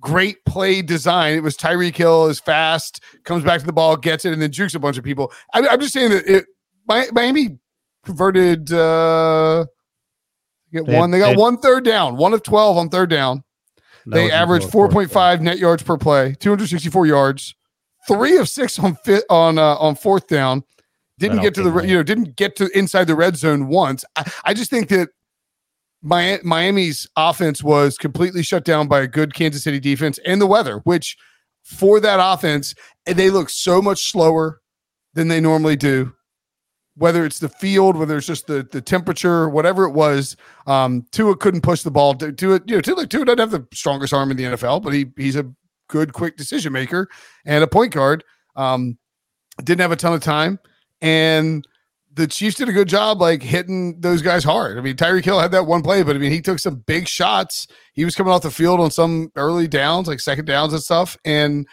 great play design. It was Tyreek Hill is fast, comes back to the ball, gets it, and then jukes a bunch of people. I, I'm just saying that it. Mi- Miami converted. uh Get They- one. They got they- one third down. One of twelve on third down. They averaged fourth four quarter. point five net yards per play, two hundred sixty four yards, three of six on fit on uh, on fourth down, didn't get to the you know didn't get to inside the red zone once. I, I just think that Miami's offense was completely shut down by a good Kansas City defense and the weather, which for that offense, they look so much slower than they normally do. Whether it's the field, whether it's just the the temperature, whatever it was, um, Tua couldn't push the ball. It, you know, Tua, Tua doesn't have the strongest arm in the NFL, but he he's a good, quick decision maker and a point guard. Um, didn't have a ton of time, and the Chiefs did a good job like hitting those guys hard. I mean, Tyreek Hill had that one play, but I mean, he took some big shots. He was coming off the field on some early downs, like second downs and stuff. And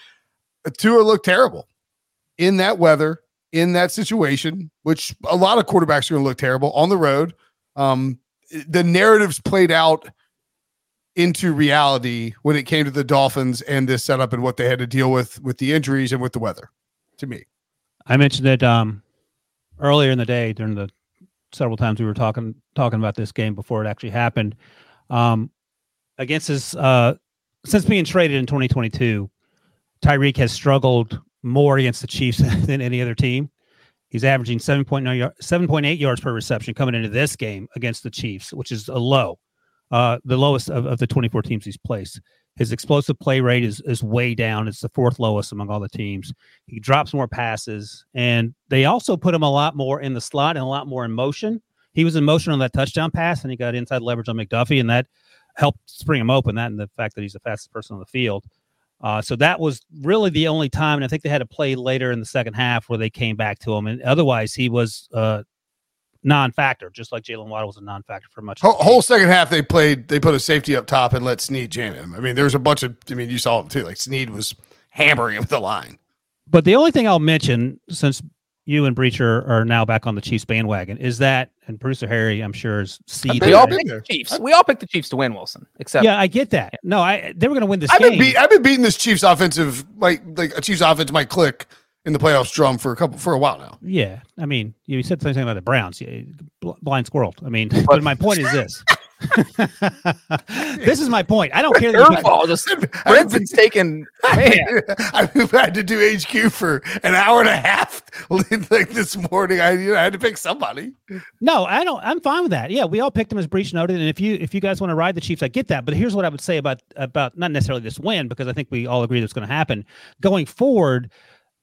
Tua looked terrible in that weather, in that situation, which a lot of quarterbacks are going to look terrible on the road. Um, the narratives played out into reality when it came to the Dolphins and this setup and what they had to deal with with the injuries and with the weather. To me, I mentioned it um, earlier in the day during the several times we were talking talking about this game before it actually happened. Um, against his uh, since being traded in 2022, Tyreek has struggled more against the Chiefs than any other team. He's averaging 7.9 7.8 yards per reception coming into this game against the Chiefs, which is a low, uh, the lowest of, of the 24 teams he's placed. His explosive play rate is is way down. It's the fourth lowest among all the teams. He drops more passes, and they also put him a lot more in the slot and a lot more in motion. He was in motion on that touchdown pass, and he got inside leverage on McDuffie, and that helped spring him open. That and the fact that he's the fastest person on the field. Uh, so that was really the only time, and I think they had to play later in the second half where they came back to him. And otherwise, he was uh, non-factor, just like Jaylen Waddle was a non-factor for much. Whole, whole, second half, they played. They put a safety up top and let Sneed jam him. I mean, there was a bunch of. I mean, you saw him too. Like Sneed was hammering him with the line. But the only thing I'll mention, since you and Breacher are now back on the Chiefs bandwagon, is that, and producer Harry, I'm sure is see. We all picked the Chiefs. We all picked the Chiefs to win, Wilson. Except, yeah, I get that. No, I they were going to win this I've game. Been beat, I've been beating this Chiefs offensive, like like a Chiefs offense might click in the playoffs drum for a couple for a while now. Yeah, I mean, you said something about the Browns. Yeah, blind squirrel. I mean, but, but my point is this. this is my point. I don't care. That ball. Just Brinson's taking. Man, I've had to do HQ for an hour and a half. Like this morning, I you know, I had to pick somebody. No, I don't. I'm fine with that. Yeah, we all picked him as Breech noted, and if you if you guys want to ride the Chiefs, I get that. But here's what I would say about about not necessarily this win because I think we all agree that's going to happen going forward.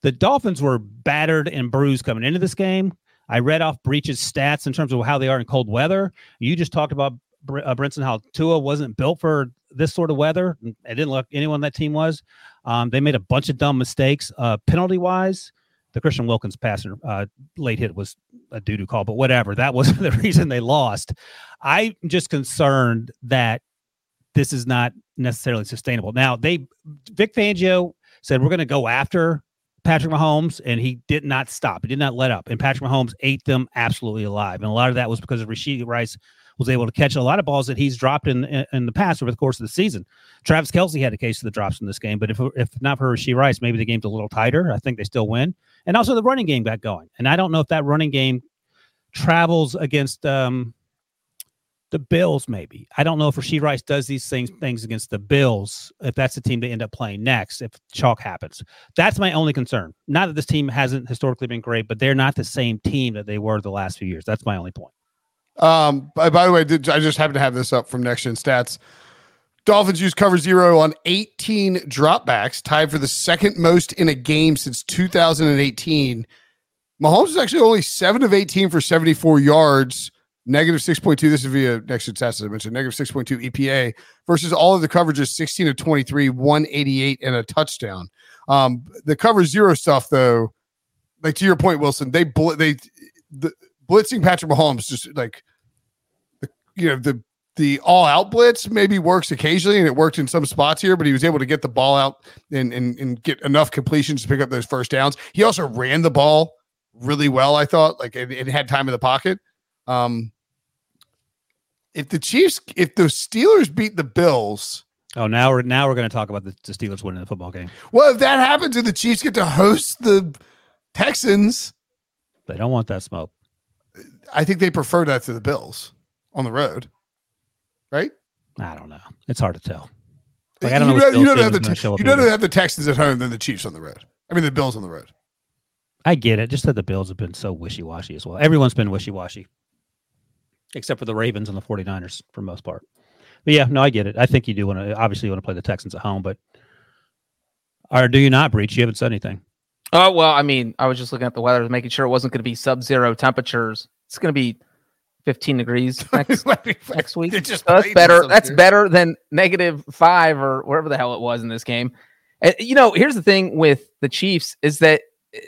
The Dolphins were battered and bruised coming into this game. I read off Breech's stats in terms of how they are in cold weather. You just talked about uh, Brinson how Tua wasn't built for this sort of weather. It didn't look anyone on that team was. Um, they made a bunch of dumb mistakes. Uh, penalty wise, the Christian Wilkins passer uh, late hit was a doo doo call, but whatever. That was the reason they lost. I'm just concerned that this is not necessarily sustainable. Now, they Vic Fangio said we're going to go after Patrick Mahomes, and he did not stop. He did not let up. And Patrick Mahomes ate them absolutely alive. And a lot of that was because of Rashee Rice was able to catch a lot of balls that he's dropped in in, the past over the course of the season. Travis Kelce had a case of the drops in this game, but if if not for Rashee Rice, maybe the game's a little tighter. I think they still win. And also the running game got going. And I don't know if that running game travels against um, the Bills, maybe. I don't know if Rashee Rice does these things things against the Bills, if that's the team they end up playing next, if chalk happens. That's my only concern. Not that this team hasn't historically been great, but they're not the same team that they were the last few years. That's my only point. Um, by, by the way, did, I just happen to have this up from Next Gen Stats. Dolphins use cover zero on 18 dropbacks, tied for the second most in a game since 2018. Mahomes is actually only seven of 18 for 74 yards negative 6.2. This is via next gen stats, as I mentioned, negative 6.2 EPA versus all of the coverages 16 to 23, 188, and a touchdown. Um, the cover zero stuff, though, like to your point, Wilson, they bl- they the blitzing Patrick Mahomes just like you know the the all out blitz maybe works occasionally and it worked in some spots here, but he was able to get the ball out and, and, and get enough completions to pick up those first downs. He also ran the ball really well, I thought, like it, it had time in the pocket. Um, if the Chiefs, if the Steelers beat the Bills, oh, now we're now we're going to talk about the, the, Steelers winning the football game. Well, if that happens and the Chiefs get to host the Texans, they don't want that smoke. I think they prefer that to the Bills on the road, right? I don't know. It's hard to tell. Like, I don't you know. You don't have the you don't have the Texans at home than the Chiefs on the road. I mean, the Bills on the road. I get it. Just that the Bills have been so wishy washy as well. Everyone's been wishy washy, except for the Ravens and the 49ers for most part. But yeah, no, I get it. I think you do want to, obviously, you want to play the Texans at home, but or do you not Breech? You haven't said anything. Oh, well, I mean, I was just looking at the weather, making sure it wasn't going to be sub zero temperatures. It's going to be 15 degrees next, next week. So that's better. That's sub-zero. better than negative five or wherever the hell it was in this game. And you know, here's the thing with the Chiefs is that eh,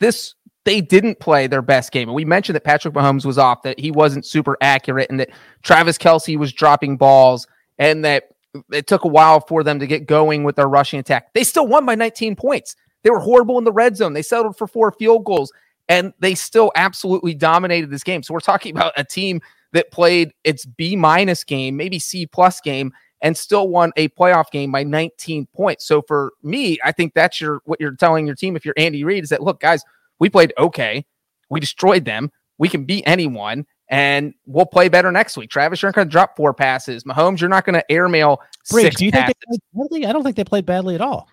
this they didn't play their best game. And we mentioned that Patrick Mahomes was off, that he wasn't super accurate, and that Travis Kelce was dropping balls, and that it took a while for them to get going with their rushing attack. They still won by 19 points. They were horrible in the red zone. They settled for four field goals, and they still absolutely dominated this game. So we're talking about a team that played its B minus game, maybe C plus game, and still won a playoff game by 19 points. So for me, I think that's your what you're telling your team if you're Andy Reid is that look, guys, we played okay, we destroyed them, we can beat anyone, and we'll play better next week. Travis, you're not going to drop four passes. Mahomes, you're not going to airmail six do you think passes. they played badly? I don't think they played badly at all.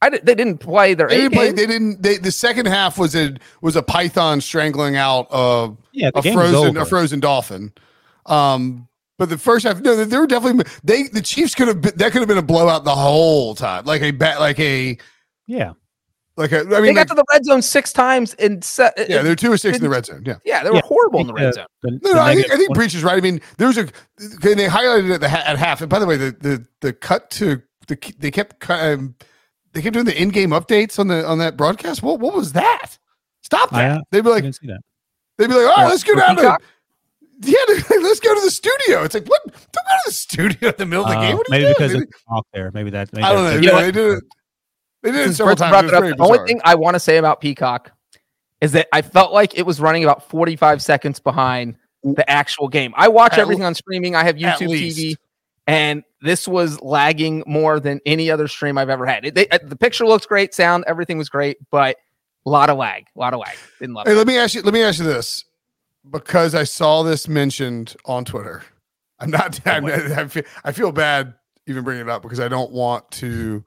I di- they didn't play their They didn't play. They didn't. They, the second half was a was a python strangling out a Yeah, the a game frozen a frozen dolphin. Um, but the first half, no, they- they were definitely they the Chiefs could have been that could have been a blowout the whole time, like a bat, like a Yeah. like a. I they got like, to the red zone six times in set. yeah, they're two or six in the red zone. Yeah. yeah, they were Yeah, horrible in the red think, zone. uh, the- No, the no, I think, negative I think Breech is right. I mean, there was a okay, they highlighted it at the at half. And by the way, the the the cut to the they kept cu- um, they kept doing the in game updates on the on that broadcast. What what was that? Stop that! I- they'd be I like, didn't see that. they'd be like, all right, What, let's go for down to yeah, like, let's go to the studio. It's like what? Don't go to the studio in the middle of the Uh, game. What are you maybe doing? because They- it's talk there. Maybe that. Maybe I don't know. that's- You know what? they did it. They did it several times. It it was up, the only thing I want to say about Peacock is that I felt like it was running about 45 seconds behind the actual game. I watch At everything on streaming. I have at YouTube least. TV, and this was lagging more than any other stream I've ever had. It, they, uh, the picture looks great, sound, everything was great, but a lot of lag, a lot of lag. Didn't love Hey, it. let me ask you. Let me ask you this, because I saw this mentioned on Twitter. I'm not. I'm, I, feel, I feel bad even bringing it up because I don't want to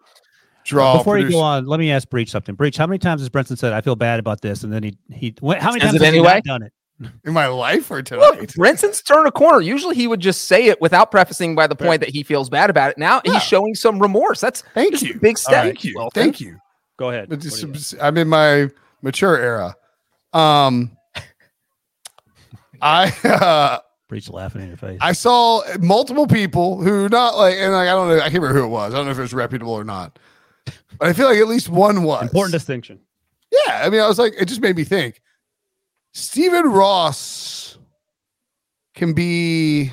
draw. Before you go on, let me ask Breech something. Breech, how many times has Brinson said, "I feel bad about this," and then he he how many Says times it has he anyway? not done it? in my life or Look, tonight. Brinson's turned a corner. Usually he would just say it without prefacing by the point that he feels bad about it. Now Yeah. he's showing some remorse. That's Thank just a you. big step. Thank you. Wilson. Thank you. Go ahead. But What do just- you got? just- I'm in my mature era. Um, I uh, Breech laughing in your face. I saw multiple people who not like, and like I don't know, I can't remember who it was. I don't know if it was reputable or not. But I feel like at least one was Important distinction. Yeah, I mean, I was like, it just made me think. Stephen Ross can be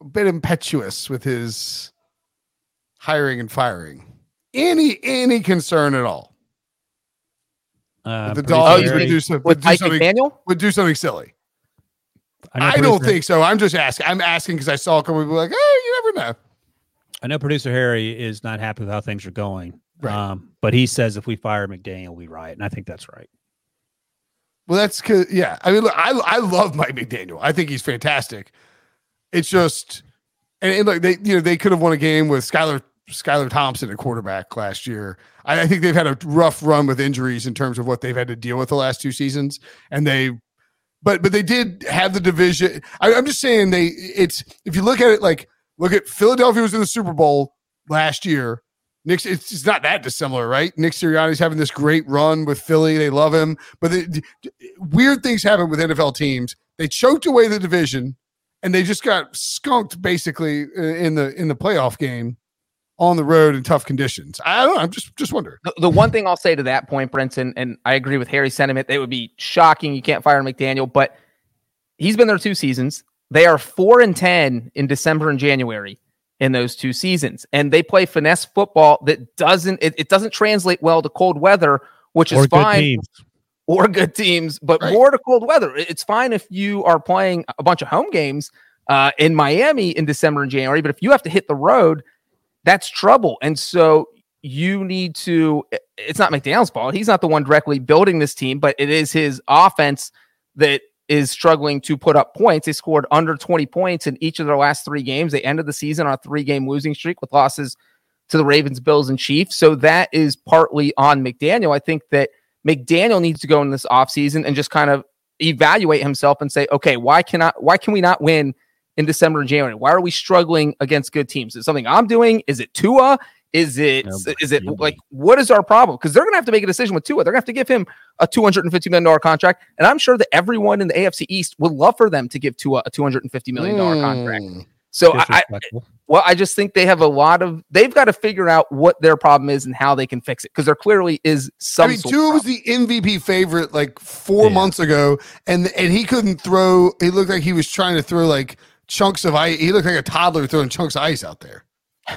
a bit impetuous with his hiring and firing. Any any concern at all? Uh, the producer dogs you would do, some, would do something McDaniel? would do something silly. know I, don't producer- think so. I'm just asking. I'm asking because I saw a couple people like, hey, you never know. I know producer Harry is not happy with how things are going. Right. Um, but he says if we fire McDaniel, we riot, and I think that's right. Well, that's cause yeah. I mean, look, I I love Mike McDaniel. I think he's fantastic. It's just, and, and look, they you know they could have won a game with Skylar Skylar Thompson at quarterback last year. I, I think they've had a rough run with injuries in terms of what they've had to deal with the last two seasons, and they, but but they did have the division. I, I'm just saying they. It's if you look at it like look at Philadelphia was in the Super Bowl last year. Nick, it's, not that dissimilar, right? Nick Sirianni's having this great run with Philly. They love him, but the, weird things happen with NFL teams. They choked away the division, and they just got skunked basically uh, in the in the playoff game on the road in tough conditions. I don't know. I'm just just wondering. The, the one thing I'll say to that point, Brinson, and I agree with Harry's sentiment, it would be shocking. You can't fire McDaniel, but he's been there two seasons. They are four and ten in December and January in those two seasons, and they play finesse football that doesn't it, it doesn't translate well to cold weather, which Or is fine. teams. Or good teams, but Right. more to cold weather. It's fine if you are playing a bunch of home games uh, in Miami in December and January, but if you have to hit the road, that's trouble. And so you need to, it's not McDaniel's fault. He's not the one directly building this team, but it is his offense that is struggling to put up points. They scored under 20 points in each of their last three games. They ended the season on a three game losing streak with losses to the Ravens, Bills, and Chiefs. So that is partly on McDaniel. I think that McDaniel needs to go in this offseason and just kind of evaluate himself and say, okay, why cannot why can we not win in December and January? Why are we struggling against good teams? Is something I'm doing? Is it Tua? Is it Nobody. is it Nobody. like what is our problem? Because they're gonna have to make a decision with Tua. They're gonna have to give him a two hundred and fifty million dollar contract, and I'm sure that everyone in the AFC East would love for them to give Tua a two hundred and fifty million dollar contract. Mm. So I, I well, I just think they have a lot of they've got to figure out what their problem is and how they can fix it because there clearly is some. I mean, Tua was the MVP favorite like four Yeah. months ago, and and he couldn't throw. He looked like he was trying to throw like chunks of ice. He looked like a toddler throwing chunks of ice out there.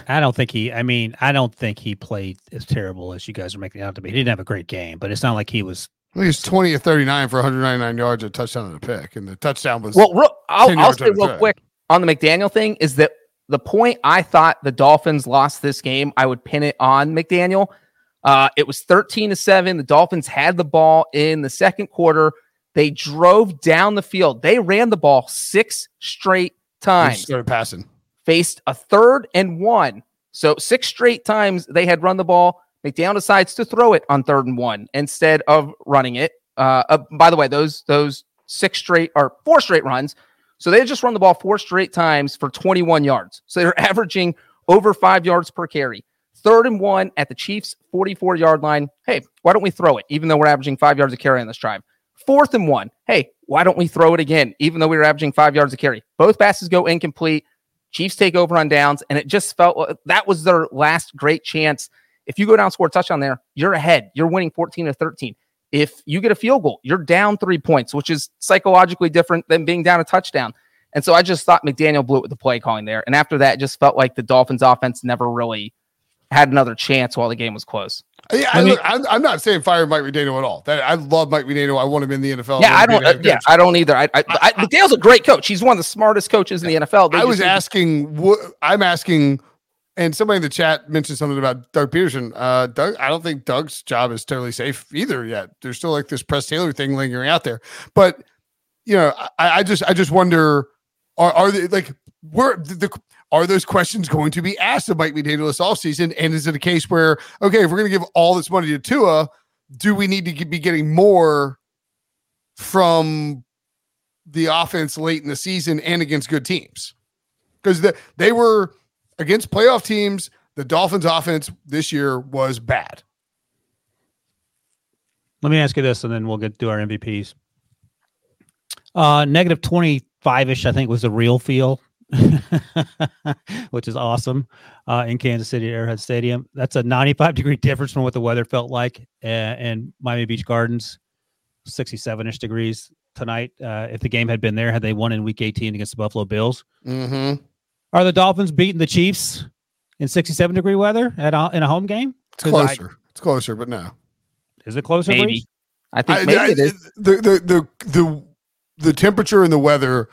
I don't think he. I mean, I don't think he played as terrible as you guys are making it out to be. He didn't have a great game, but it's not like he was. I think he was twenty or thirty nine for one hundred ninety nine yards, a touchdown and a pick, and the touchdown was Well, real, I'll, 10 I'll yards say real track. quick on the McDaniel thing is that the point I thought the Dolphins lost this game, I would pin it on McDaniel. Uh, it was 13 to 7. The Dolphins had the ball in the second quarter. They drove down the field. They ran the ball six straight he times, started passing. Faced a third and one. So, six straight times they had run the ball. McDaniel decides to throw it on third and one instead of running it. Uh, uh, by the way, those those six straight or four straight runs. So they just run the ball four straight times for 21 yards. So they're averaging over five yards per carry. Third and one at the Chiefs' 44 yard line. Hey, why don't we throw it, even though we're averaging five yards a carry on this drive? Fourth and one. Hey, why don't we throw it again, even though we were averaging five yards a carry? Both passes go incomplete. Chiefs take over on downs, and it just felt uh, that was their last great chance. If you go down, score a touchdown there, you're ahead. You're winning 14 to 13. If you get a field goal, you're down three points, which is psychologically different than being down a touchdown. And so I just thought McDaniel blew it with the play calling there. And after that, just felt like the Dolphins offense never really had another chance while the game was close. Yeah, I, Let me- look, I'm, I'm not saying fire Mike McDaniel at all. That I love Mike McDaniel. I want him in the NFL. yeah, I don't. Uh, yeah. I don't either. I, I, I, McDaniel's a great coach. He's one of the smartest coaches in the NFL. They I was asking what I'm asking, and somebody in the chat mentioned something about Doug Pederson. Uh, Doug, I don't think Doug's job is totally safe either yet. There's still like this Press Taylor thing lingering out there. But you know, I, I just I just wonder, are are they like where the, the are those questions going to be asked of Mike McDaniel this offseason? And is it a case where okay, if we're going to give all this money to Tua, do we need to be getting more from the offense late in the season and against good teams? because the, they were against playoff teams. The Dolphins' offense this year was bad. Let me ask you this, and then we'll get to our MVPs. Uh, negative 25 ish, I think, was the real feel, which is awesome uh, in Kansas City Arrowhead Stadium. That's a 95 degree difference from what the weather felt like uh, in Miami Beach Gardens, 67 ish degrees tonight. Uh, if the game had been there, had they won in week 18 against the Buffalo Bills, Mm-hmm. are the Dolphins beating the Chiefs in 67 degree weather at a, in a home game? It's 'Cause I- closer. it's closer, but no. is it closer? Maybe. Breeze? I think I- maybe I- it is. the, the the the the temperature and the weather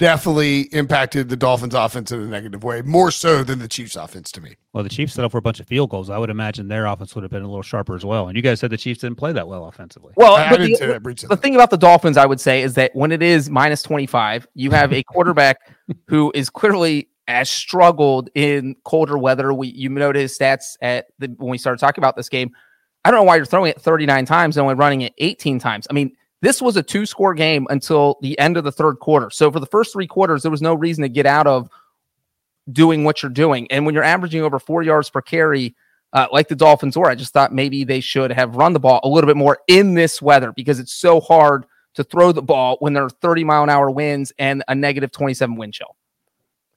definitely impacted the Dolphins' offense in a negative way, more so than the Chiefs' offense to me. Well, the Chiefs set up for a bunch of field goals. I would imagine their offense would have been a little sharper as well. And you guys said the Chiefs didn't play that well offensively. Well, I, I but didn't the- say that. Breech the thing about the Dolphins, I would say, is that when it is minus 25, you have a quarterback who is clearly has struggled in colder weather. We you noted his stats at the when we started talking about this game. I don't know why you're throwing it 39 times and only running it 18 times. I mean, this was a two score game until the end of the third quarter. So for the first three quarters, there was no reason to get out of doing what you're doing. And when you're averaging over four yards per carry, uh, like the Dolphins were, I just thought maybe they should have run the ball a little bit more in this weather because it's so hard to throw the ball when there are 30 mile an hour winds and a negative 27 wind chill.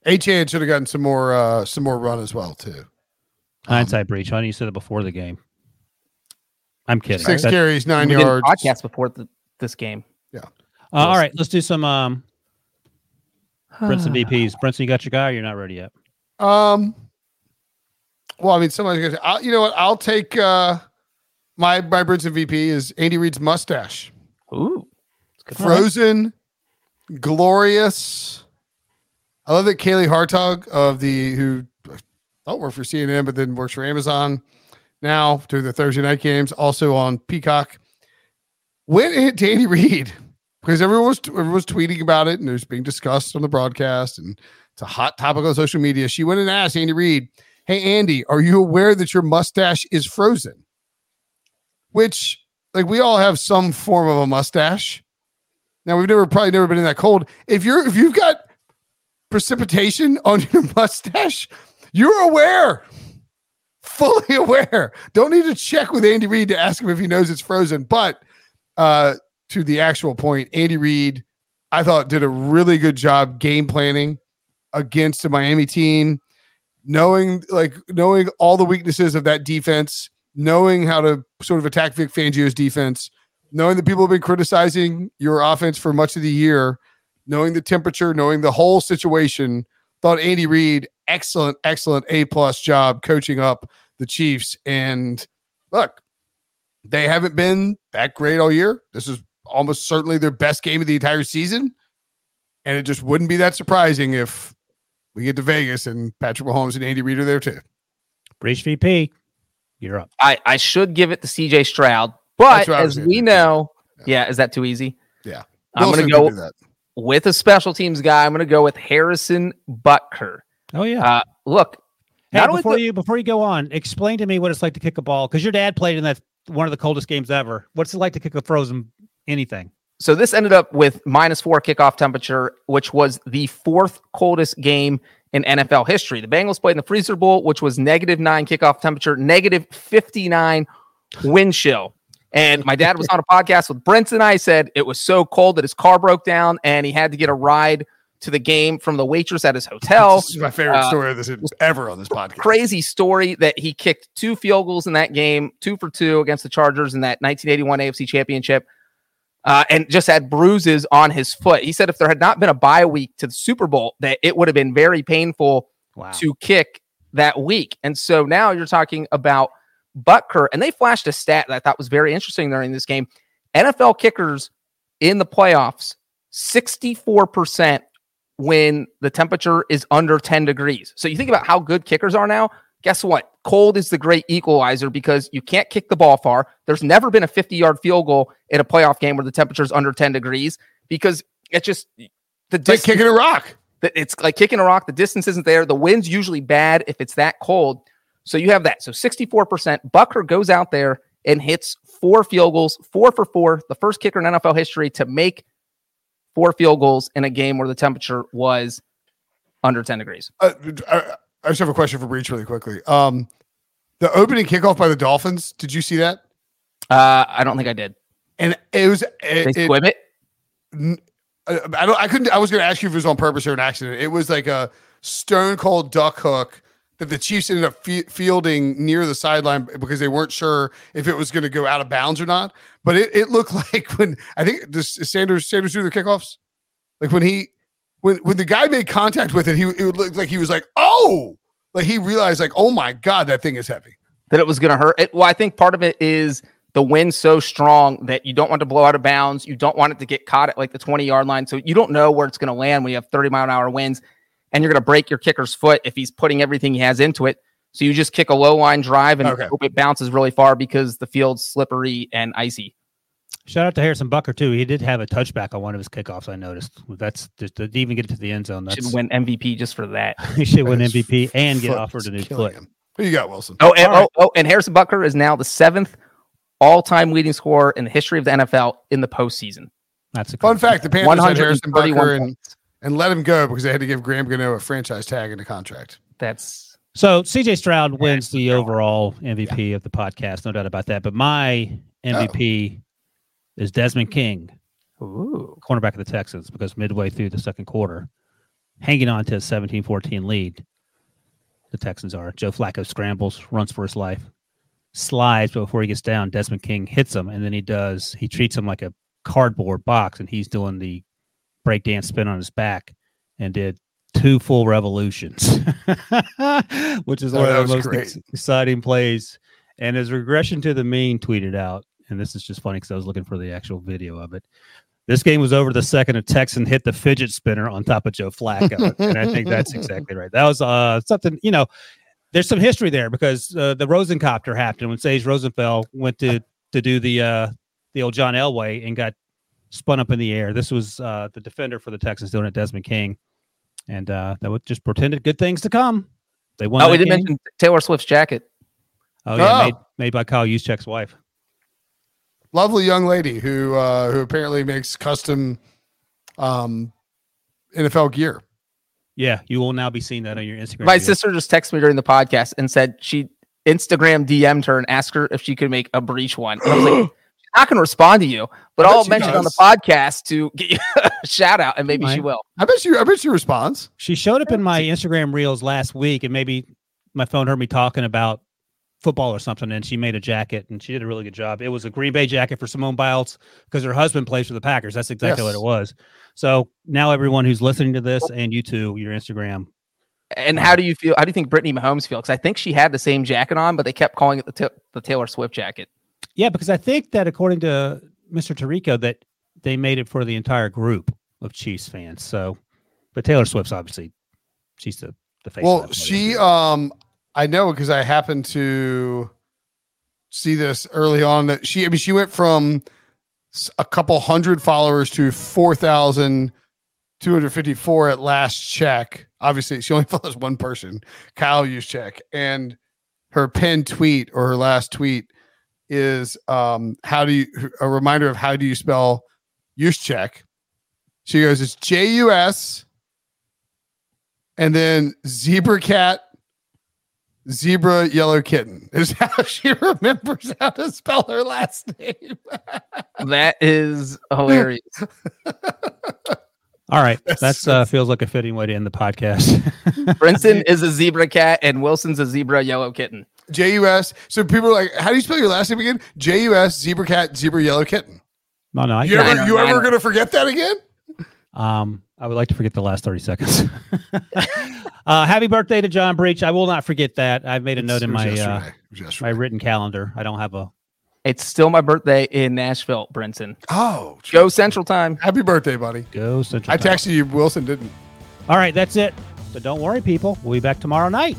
Achane should have gotten some more uh some more run as well too. Hindsight Breech. Why didn't you say it before the game? I'm kidding. Six carries, nine We did a yards. podcast before the, this game. uh, all right, let's do some um, Brinson VPs. Brinson, you got your guy? Or you're not ready yet. Um. Well, I mean, somebody's gonna. I'll, you know what? I'll take uh my my Brinson VP is Andy Reid's mustache. Ooh, it's good. Frozen, glorious. I love that Kaylee Hartung of the who I thought worked for CNN, but then works for Amazon now to the Thursday night games, also on Peacock. Went hit to Andy Reid because everyone was everyone was tweeting about it and it was being discussed on the broadcast and it's a hot topic on social media. She went and asked Andy Reid, "Hey Andy, are you aware that your mustache is frozen?" Which like we all have some form of a mustache. Now we've never probably never been in that cold. If you're if you've got precipitation on your mustache, you're aware, fully aware. Don't need to check with Andy Reid to ask him if he knows it's frozen. But uh, to the actual point, Andy Reid, I thought did a really good job game planning against the Miami team, knowing like knowing all the weaknesses of that defense, knowing how to sort of attack Vic Fangio's defense, knowing that people have been criticizing your offense for much of the year, knowing the temperature, knowing the whole situation. Thought Andy Reid, excellent, excellent A plus job coaching up the Chiefs. And look, they haven't been that great all year. This is almost certainly their best game of the entire season. And it just wouldn't be that surprising if we get to Vegas and Patrick Mahomes and Andy Reid are there too. Breech VP, you're up. I, I should give it to CJ Stroud, but as we know, yeah. yeah. is that too easy? Yeah. I'm going to go with a special teams guy. I'm going to go with Harrison Butker. Oh yeah. Uh, look, hey, before the- you before you go on, explain to me what it's like to kick a ball because your dad played in that one of the coldest games ever. What's it like to kick a frozen anything? So this ended up with minus four kickoff temperature, which was the fourth coldest game in NFL history. The Bengals played in the Freezer Bowl, which was negative nine kickoff temperature, negative 59 wind chill. And my dad was on a podcast with Brent and I said it was so cold that his car broke down and he had to get a ride to the game from the waitress at his hotel. This is my favorite uh, story of this ever on this podcast. Crazy story that he kicked two field goals in that game, two for two against the Chargers in that 1981 AFC Championship, uh, and just had bruises on his foot. He said if there had not been a bye week to the Super Bowl, that it would have been very painful wow. to kick that week. And so now you're talking about Butker, and they flashed a stat that I thought was very interesting during this game. NFL kickers in the playoffs, 64% when the temperature is under 10 degrees. So you think about how good kickers are now. Guess what? Cold is the great equalizer because you can't kick the ball far. There's never been a 50 yard field goal in a playoff game where the temperature is under 10 degrees because it's just the distance, like kicking a rock. It's like kicking a rock. The distance isn't there. The wind's usually bad if it's that cold. So you have that. So 64%. Butker goes out there and hits four field goals, four for four, the first kicker in NFL history to make four field goals in a game where the temperature was under 10 degrees. Uh, I, I, just have a question for Breech really quickly. Um, the opening kickoff by the Dolphins, did you see that? Uh, I don't think I did. And it was it, they squib it. it I don't. I couldn't. I was going to ask you if it was on purpose or an accident. It was like a stone cold duck hook that the Chiefs ended up f- fielding near the sideline because they weren't sure if it was going to go out of bounds or not. But it, it looked like when I think this Sanders Sanders do the kickoffs, like when he when when the guy made contact with it, he it looked like he was like, oh, like he realized like, oh my god, that thing is heavy. That it was going to hurt. It, well, I think part of it is the wind so strong that you don't want to blow out of bounds. You don't want it to get caught at like the 20 yard line. So you don't know where it's going to land when you have 30 mile an hour winds and you're going to break your kicker's foot if he's putting everything he has into it. So you just kick a low line drive and okay. hope it bounces really far because the field's slippery and icy. Shout out to Harrison Butker too. He did have a touchback on one of his kickoffs. I noticed. That's just to even get to the end zone. That's, should win MVP just for that. he should win MVP and get offered a new foot. Him. Who you got, Wilson? Oh, and, right. oh, oh, and Harrison Butker is now the seventh all-time leading scorer in the history of the NFL in the postseason. That's a fun fact. The Panthers had Harrison Butker and and let him go because they had to give Graham Gano a franchise tag in the contract. That's so CJ Stroud wins the overall MVP yeah. of the podcast, no doubt about that. But my MVP oh. is Desmond King, Ooh. cornerback of the Texans, because midway through the second quarter, hanging on to a 17-14 lead, the Texans are. Joe Flacco scrambles, runs for his life, slides, but before he gets down, Desmond King hits him, and then he does he treats him like a cardboard box, and he's doing the breakdance spin on his back and did two full revolutions, which is oh, one of the most great. exciting plays. And his regression to the mean tweeted out, and this is just funny because I was looking for the actual video of it. This game was over the second a Texan hit the fidget spinner on top of Joe Flacco, and I think that's exactly right. That was uh, something you know. There's some history there because uh, the Rosencopter happened when Sage Rosenfels went to to do the uh, the old John Elway and got spun up in the air. This was uh, the defender for the Texans doing it, Desmond King, and uh, that would just pretended good things to come. They won. Oh, we didn't game. mention Taylor Swift's jacket. Oh yeah, oh. Made, made by Kyle Juszczyk's wife. lovely young lady who uh, who apparently makes custom um, NFL gear. Yeah, you will now be seeing that on your Instagram. My video. sister just texted me during the podcast and said she Instagram DM'd her and asked her if she could make a breach one. And I was like, she's not going to respond to you, but I bet I'll mention it on the podcast to get you a shout out, and maybe she will. I bet you. I bet she responds. She showed up in my Instagram reels last week, and maybe my phone heard me talking about football or something, and she made a jacket, and she did a really good job. It was a Green Bay jacket for Simone Biles because her husband plays for the Packers. That's exactly what it was. So now everyone who's listening to this and you too, your Instagram. And how do you feel? How do you think Brittany Mahomes feels? Because I think she had the same jacket on, but they kept calling it the, Ta- the Taylor Swift jacket. Yeah, because I think that according to Mr. Tarico, that they made it for the entire group of Chiefs fans. So, but Taylor Swift's obviously she's the the face. Well, she um I know because I happened to see this early on that she I mean she went from a couple hundred followers to 4,254 at last check. Obviously, she only follows one person, Kyle Juszczyk, and her pinned tweet or her last tweet is um how do you a reminder of how do you spell Juszczyk. She goes, it's J U S and then zebra cat zebra yellow kitten is how she remembers how to spell her last name That is hilarious. All right, that's uh, feels like a fitting way to end the podcast. Brinson is a zebra cat, and Wilson's a zebra yellow kitten. J-u-s so people are like how do you spell your last name again j-u-s zebra cat zebra yellow kitten no, no, I, you I ever know, you ever gonna forget that again um, I would like to forget the last thirty seconds. uh, happy birthday to John Breech. I will not forget that. I've made a note in my uh, yesterday. It was my written calendar. I don't have a. It's still my birthday in Nashville, Brinson. oh Go Central Time. happy birthday buddy Go Central. i Time. texted you wilson didn't All right, that's it. So don't worry, people. We'll be back tomorrow night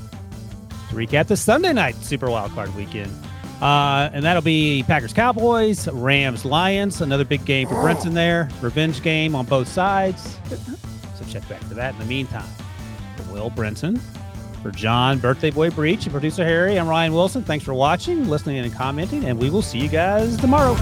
recap the Sunday night Super Wild Card weekend. Uh, and that'll be Packers Cowboys, Rams Lions, another big game for Brinson there. Revenge game on both sides. So check back for that. In the meantime, for Will Brinson, for John, Birthday Boy Breech, and producer Harry, I'm Ryan Wilson. Thanks for watching, listening, and commenting, and we will see you guys tomorrow.